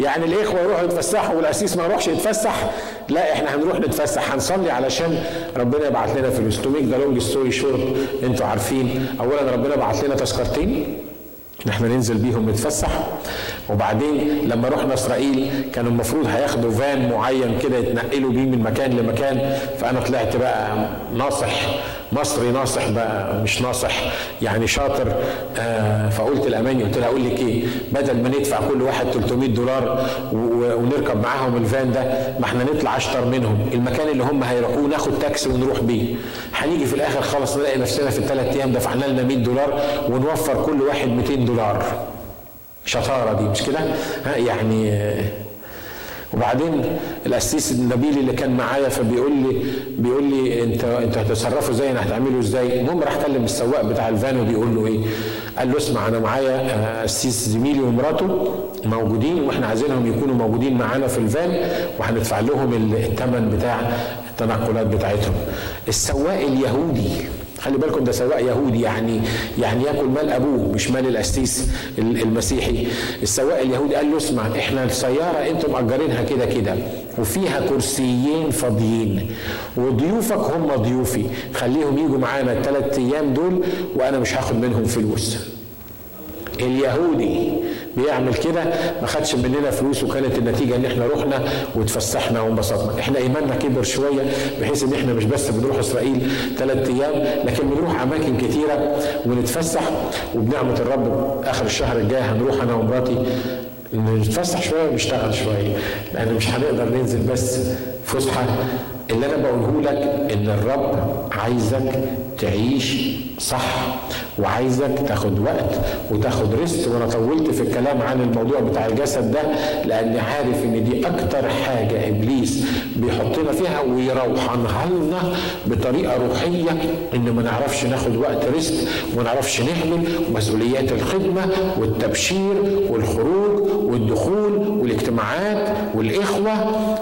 يعني الإخوة يروحوا يتفسحوا والقسيس ما يروحش يتفسح لا إحنا هنروح نتفسح هنصلي علشان ربنا يبعت لنا فلوس to make the long story short أنتوا عارفين. اولا ربنا بعت لنا تذكرتين إحنا ننزل بيهم نتفسح. وبعدين لما رحنا إسرائيل كانوا المفروض هياخدوا فان معين كده يتنقلوا بيه من مكان لمكان فأنا طلعت بقى ناصح مصري ناصح بقى مش ناصح يعني شاطر آه فقلت الاماني قلت لها أقول لك إيه بدل ما ندفع كل واحد 300 دولار ونركب معاهم الفان ده ما إحنا نطلع أشطر منهم المكان اللي هم هيروحوه ناخد تاكسي ونروح بيه. هنيجي في الآخر خالص نلاقي نفسنا في الثلاث أيام دفعنا لنا 100 دولار ونوفر كل واحد 200 دولار. شطارة دي مش كده؟ ها يعني آه وبعدين القسيس النبيل اللي كان معايا فبيقول لي بيقول لي انت انت هتتصرفوا إزاي؟ هتعملوا إزاي؟ المهم راح كلم السواق بتاع الفان وبيقول له إيه؟ قال له اسمع أنا معايا قسيس زميلي ومراته موجودين وإحنا عايزينهم يكونوا موجودين معانا في الفان وهندفع لهم الثمن بتاع التنقلات بتاعتهم. السواق اليهودي خلي بالكم ده سواق يهودي يعني يعني ياكل مال أبوه مش مال القسيس المسيحي. السواق اليهودي قال له اسمع إحنا السيارة أنتم مأجرينها كده كده وفيها كرسيين فاضيين وضيوفك هم ضيوفي. خليهم يجوا معانا الثلاث أيام دول وأنا مش هاخد منهم فلوس. اليهودي بيعمل كده ما خدش مننا فلوس وكانت النتيجة إن إحنا رحنا واتفسحنا وانبسطنا. إحنا إيماننا كبر شوية بحيث إن إحنا مش بس بنروح إسرائيل ثلاث أيام لكن بنروح أماكن كتيرة ونتفسح. وبنعمة الرب آخر الشهر الجاي هنروح أنا ومراتي نتفسح شوية ونشتغل شوية لأن مش هنقدر ننزل بس فسحة. اللي أنا بقوله لك إن الرب عايزك تعيش صح. وعايزك تاخد وقت وتاخد ريست وأنا طولت في الكلام عن الموضوع بتاع الجسد ده لاني عارف إن دي أكتر حاجة إبليس بيحطنا فيها ويروحنها لنا بطريقة روحية إن ما نعرفش ناخد وقت rest وما نعرفش نحمل؟ ومسؤوليات الخدمة والتبشير والخروج والدخول والاجتماعات والإخوة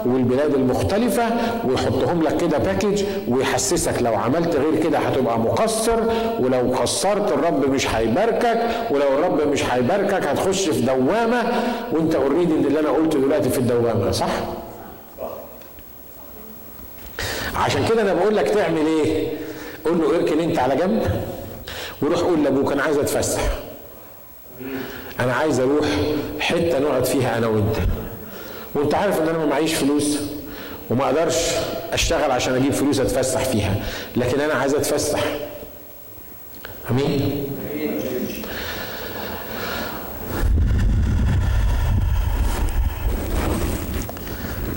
والبلاد المختلفة ويحطهم لك كده package ويحسسك لو عملت غير كده هتبقى مقصر. ولو قصرت الرب مش هيباركك ولو الرب مش هيباركك هتخش في دوامة وانت already اللي أنا قلته دلوقتي في الدوامة صح؟ عشان كده أنا بقول لك تعمل إيه؟ قول له اركن انت على جنب وروح قول لابوك أنا عايز اتفسح أنا عايز أروح حتة نقعد فيها أنا وانت وانت عارف ان أنا ما معيش فلوس وما أقدرش اشتغل عشان أجيب فلوس اتفسح فيها لكن أنا عايز اتفسح أمين.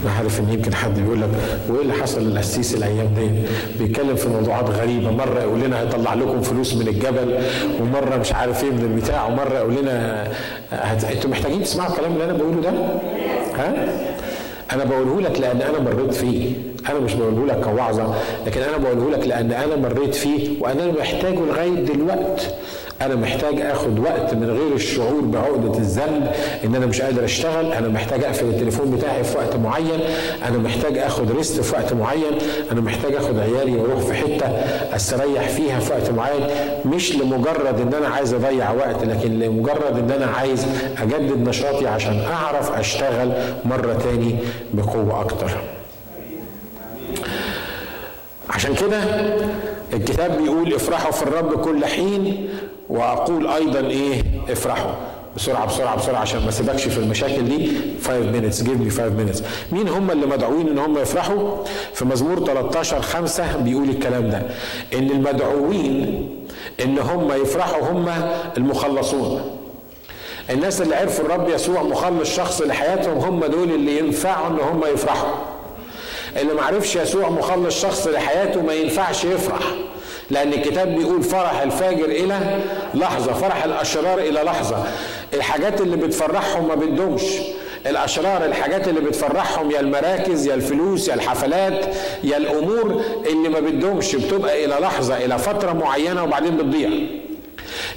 أنا عارف إن يمكن حد بيقول لك وإيه اللي حصل للقسيس الأيام دي؟ بيتكلم في موضوعات غريبة. مرة يقول لنا هيطلع لكم فلوس من الجبل ومرة مش عارف إيه من البتاع ومرة يقول لنا هت... أنتوا محتاجين تسمعوا الكلام اللي أنا بقوله ده؟ ها؟ أنا بقوله لك لأن أنا مريت فيه. أنا مش بقوله لك كوعظة لكن أنا بقوله لك لأن أنا مريت فيه وأنا محتاجه لغاية دلوقتي أنا محتاج آخد وقت من غير الشعور بعقدة الذنب إن أنا مش قادر أشتغل. أنا محتاج أقفل التليفون بتاعي في وقت معين. أنا محتاج آخد ريست في وقت معين. أنا محتاج آخد عيالي وأروح في حتة أستريح فيها في وقت معين. مش لمجرد إن أنا عايز أضيع وقت لكن لمجرد إن أنا عايز أجدد نشاطي عشان أعرف أشتغل مرة تاني بقوة أكتر. عشان كده الكتاب بيقول افرحوا في الرب كل حين. وأقول أيضا إيه؟ افرحوا. بسرعة بسرعة بسرعة عشان ما أسيبكش في المشاكل دي. 5 minutes give me 5 minutes. مين هم اللي مدعوين إن هم يفرحوا؟ في مزمور 13 5 بيقول الكلام ده. إن المدعوين إن هم يفرحوا هم المخلصون. الناس اللي عرفوا الرب يسوع مخلص شخص لحياتهم هم دول اللي ينفعوا إن هم يفرحوا. اللي ما عرفش يسوع مخلص شخص لحياته ما ينفعش يفرح. لأن الكتاب بيقول فرح الفاجر إلى لحظة فرح الأشرار إلى لحظة. الحاجات اللي بتفرحهم ما بتدومش. الأشرار الحاجات اللي بتفرحهم يا المراكز يا الفلوس يا الحفلات يا الأمور اللي ما بتدومش بتبقى إلى لحظة إلى فترة معينة وبعدين بتضيع.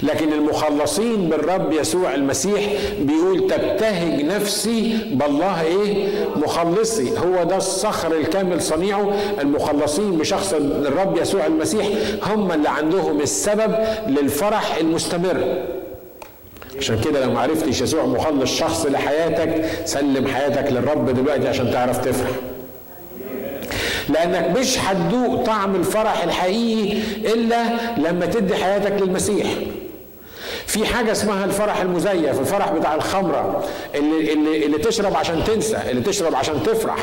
لكن المخلصين بالرب يسوع المسيح بيقول تبتهج نفسي بالله إيه؟ مخلصي. هو ده الصخر الكامل صنيعه. المخلصين بشخص الرب يسوع المسيح هم اللي عندهم السبب للفرح المستمر. عشان كده لو ما عرفتش يسوع مخلص شخص لحياتك سلم حياتك للرب دلوقتي عشان تعرف تفرح. لأنك مش هتدوق طعم الفرح الحقيقي إلا لما تدي حياتك للمسيح. في حاجة اسمها الفرح المزيف الفرح بتاع الخمرة اللي, اللي, اللي تشرب عشان تنسى اللي تشرب عشان تفرح.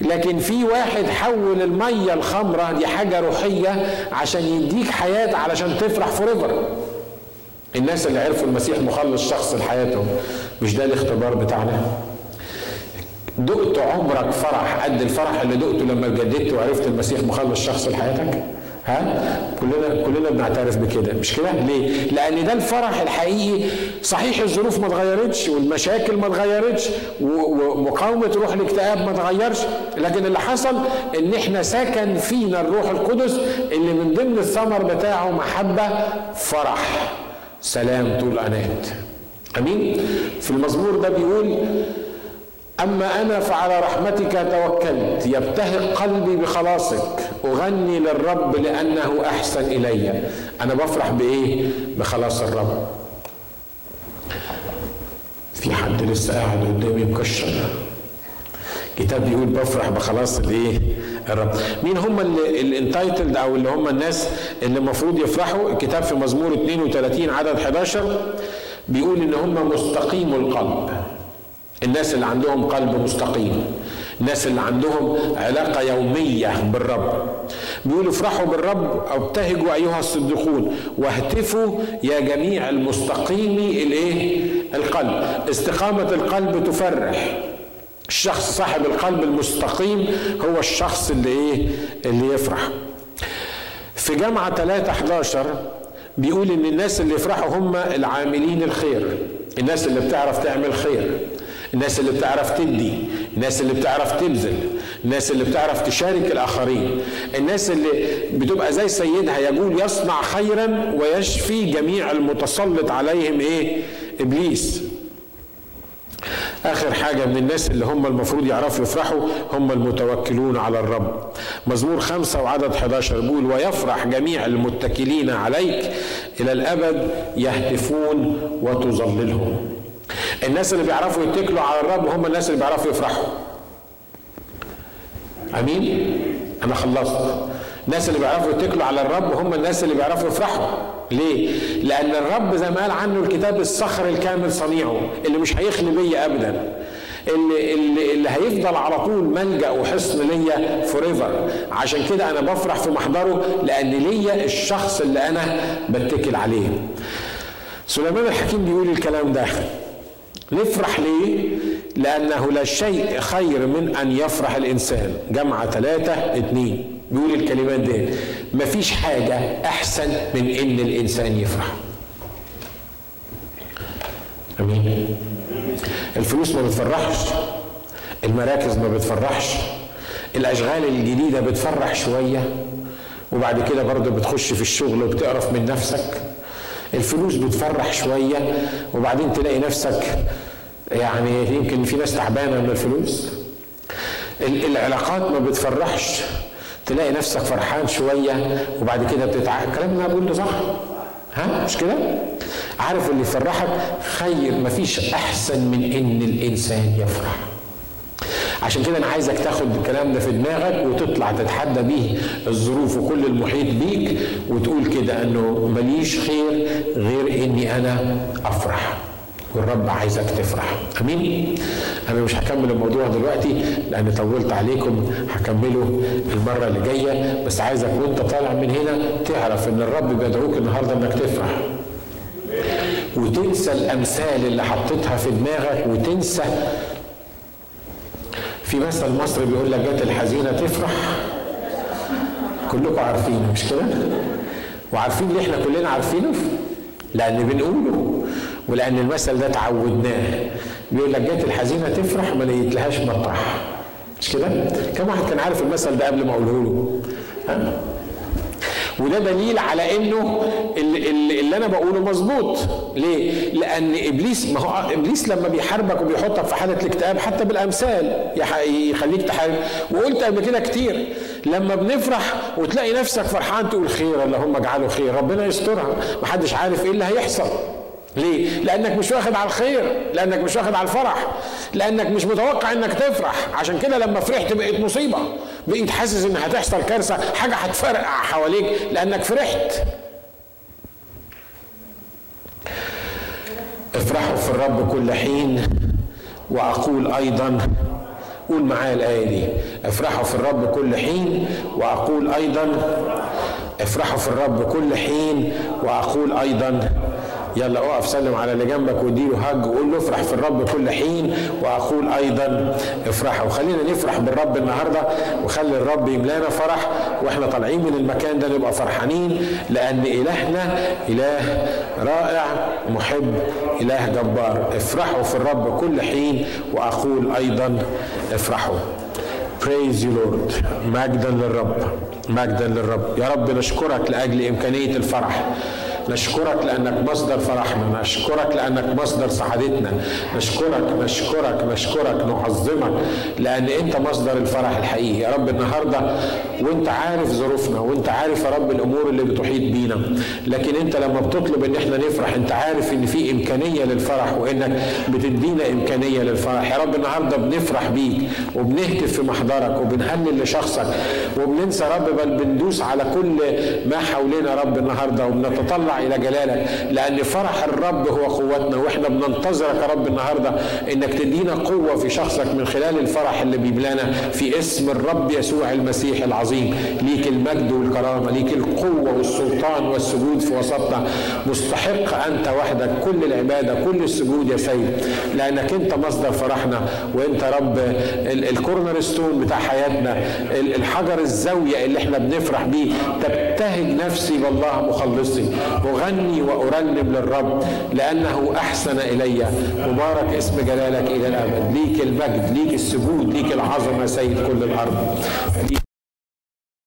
لكن في واحد حول المية الخمرة دي حاجة روحية عشان يديك حياة علشان تفرح فوريفر الناس اللي عرفوا المسيح مخلص شخص لحياتهم مش ده الاختبار بتاعنا؟ دقت عمرك فرح قد الفرح اللي دقته لما اتجددت وعرفت المسيح مخلص شخص لحياتك؟ ها؟ كلنا كلنا بنعترف بكده. مش كده؟ ليه؟ لأن ده الفرح الحقيقي. صحيح الظروف ما اتغيرتش والمشاكل ما اتغيرتش ومقاومه روح الاكتئاب ما اتغيرش. لكن اللي حصل إن إحنا سكن فينا الروح القدس اللي من ضمن الثمر بتاعه محبة فرح. سلام طول أنات. أمين؟ في المزمور ده بيقول أما أنا فعلى رحمتك توكلت يبتهق قلبي بخلاصك. أغني للرب لأنه أحسن إلي. أنا بفرح بإيه؟ بخلاص الرب. في حد لسه قاعد قدامي مكشر. كتاب بيقول بفرح بخلاص الإيه؟ الرب. مين هم الانتايتلد أو اللي هم الناس اللي المفروض يفرحوا؟ الكتاب في مزمور 32 عدد 11 بيقول إن هم مستقيم القلب. الناس اللي عندهم قلب مستقيم. الناس اللي عندهم علاقة يومية بالرب. بيقولوا افرحوا بالرب ابتهجوا أيها الصديقون. واهتفوا يا جميع المستقيمي الإيه؟ القلب. استقامة القلب تفرح. الشخص صاحب القلب المستقيم هو الشخص اللي إيه؟ اللي يفرح. في جامعة 3 11 بيقول إن الناس اللي يفرحوا هم العاملين الخير. الناس اللي بتعرف تعمل خير. الناس اللي بتعرف تدي. الناس اللي بتعرف تبذل الناس اللي بتعرف تشارك الآخرين الناس اللي بتبقى زي سيدها يقول يصنع خيرا ويشفي جميع المتسلط عليهم إيه؟ إبليس. آخر حاجة من الناس اللي هم المفروض يعرفوا يفرحوا هم المتوكلون على الرب. مزمور خمسة وعدد 11 بيقول ويفرح جميع المتكلين عليك إلى الأبد يهتفون وتظللهم. الناس اللي بيعرفوا يتكلوا على الرب هم الناس اللي بيعرفوا يفرحوا. آمين؟ أنا خلصت. الناس اللي بيعرفوا يتكلوا على الرب هم الناس اللي بيعرفوا يفرحوا. ليه؟ لأن الرب زي ما قال عنه الكتاب الصخر الكامل صنيعه اللي مش هيخلي بيا ابدا. اللي, اللي, اللي هيفضل على طول ملجأ وحصن ليا فوريفر عشان كده أنا بفرح في محضره لأن ليا الشخص اللي أنا بتكل عليه. سليمان الحكيم بيقول الكلام ده. نفرح ليه؟ لأنه لا شيء خير من أن يفرح الإنسان. جمع ثلاثة اتنين. بيقول الكلمات دي. مفيش حاجة أحسن من إن الإنسان يفرح. أمين. الفلوس ما بتفرحش. المراكز ما بتفرحش. الأشغال الجديدة بتفرح شوية. وبعد كده برضه بتخش في الشغل وبتقرف من نفسك. الفلوس بتفرح شوية وبعدين تلاقي نفسك يعني يمكن في ناس تعبانة من الفلوس. العلاقات ما بتفرحش تلاقي نفسك فرحان شوية وبعد كده بتتع الكلام اللي بقوله صح؟ ها؟ مش كده؟ عارف اللي يفرحك؟ خير مفيش أحسن من إن الإنسان يفرح. عشان كده أنا عايزك تاخد الكلام ده في دماغك وتطلع تتحدى بيه الظروف وكل المحيط بيك وتقول كده أنه ماليش خير غير إني أنا أفرح والرب عايزك تفرح. أمين؟ أنا مش هكمل الموضوع دلوقتي لأن طولت عليكم هكمله المرة اللي جاية. بس عايزك وأنت طالع من هنا تعرف إن الرب بيدعوك النهارده إنك تفرح. وتنسى الأمثال اللي حطيتها في دماغك وتنسى في مثل مصري بيقول لك جت الحزينة تفرح كلكم عارفينه مش كده؟ وعارفين اللي إحنا كلنا عارفينه لأن بنقوله ولأن المثل ده تعودناه بيقول لك جت الحزينة تفرح ما لقيتلهاش مطرح مش كده؟ كم واحد كان عارف المثل ده قبل ما أقوله له؟ ها؟ وده دليل على إنه اللي, اللي أنا بقوله مظبوط. ليه؟ لأن إبليس ما هو إبليس لما بيحاربك وبيحطك في حالة الاكتئاب حتى بالأمثال يخليك تحارب. وقلت قبل كده كتير لما بنفرح وتلاقي نفسك فرحان تقول خير اللهم اجعله خير ربنا يسترها. محدش عارف إيه اللي هيحصل. ليه؟ لأنك مش واخد على الخير، لأنك مش واخد على الفرح، لأنك مش متوقع إنك تفرح، عشان كده لما فرحت بقت مصيبة، بقيت حاسس إن هتحصل كارثة، حاجة هتفرقع حواليك لأنك فرحت. افرحوا في الرب كل حين وأقول أيضا قول معايا الآية دي افرحوا في الرب كل حين وأقول أيضا افرحوا في الرب كل حين وأقول أيضا يلا اقف سلم على اللي جنبك واديله هج وقول له افرح في الرب كل حين واقول أيضا افرحوا وخلينا نفرح بالرب النهارده وخلي الرب يملانا فرح وإحنا طالعين من المكان ده نبقى فرحانين لأن إلهنا إله رائع محب إله جبار. افرحوا في الرب كل حين واقول أيضا افرحوا. Praise you Lord. مجدا للرب مجدا للرب. يا رب نشكرك لأجل إمكانية الفرح. نشكرك لأنك مصدر فرحنا نشكرك لأنك مصدر سعادتنا نشكرك نشكرك نشكرك نعظمك لأن أنت مصدر الفرح الحقيقي. يا رب النهاردة وأنت عارف ظروفنا وأنت عارف يا رب الأمور اللي بتحيط بينا. لكن أنت لما بتطلب إن إحنا نفرح أنت عارف إن في إمكانية للفرح وإنك بتدينا إمكانية للفرح. يا رب النهاردة بنفرح بيك وبنهتف في محضرك وبنهلل لشخصك وبننسى رب بل بندوس على كل ما حولنا رب النهارده وبنتطلع إلى جلالك لأن فرح الرب هو قوتنا وإحنا بننتظرك يا رب النهارده إنك تدينا قوة في شخصك من خلال الفرح اللي بيملانا في اسم الرب يسوع المسيح العظيم. ليك المجد والكرامة ليك القوة والسلطان والسجود في وسطنا. مستحق أنت وحدك كل العبادة كل السجود يا سيد. لأنك أنت مصدر فرحنا وأنت رب الكورنر ستون بتاع حياتنا. الحجر الزاوية اللي إحنا بنفرح بيه. تبتهج نفسي بالله مخلصي أغني وأرنم للرب لأنه أحسن إلي. مبارك اسم جلالك إلى الأبد. ليك المجد ليك السجود ليك العظمة سيد كل الأرض.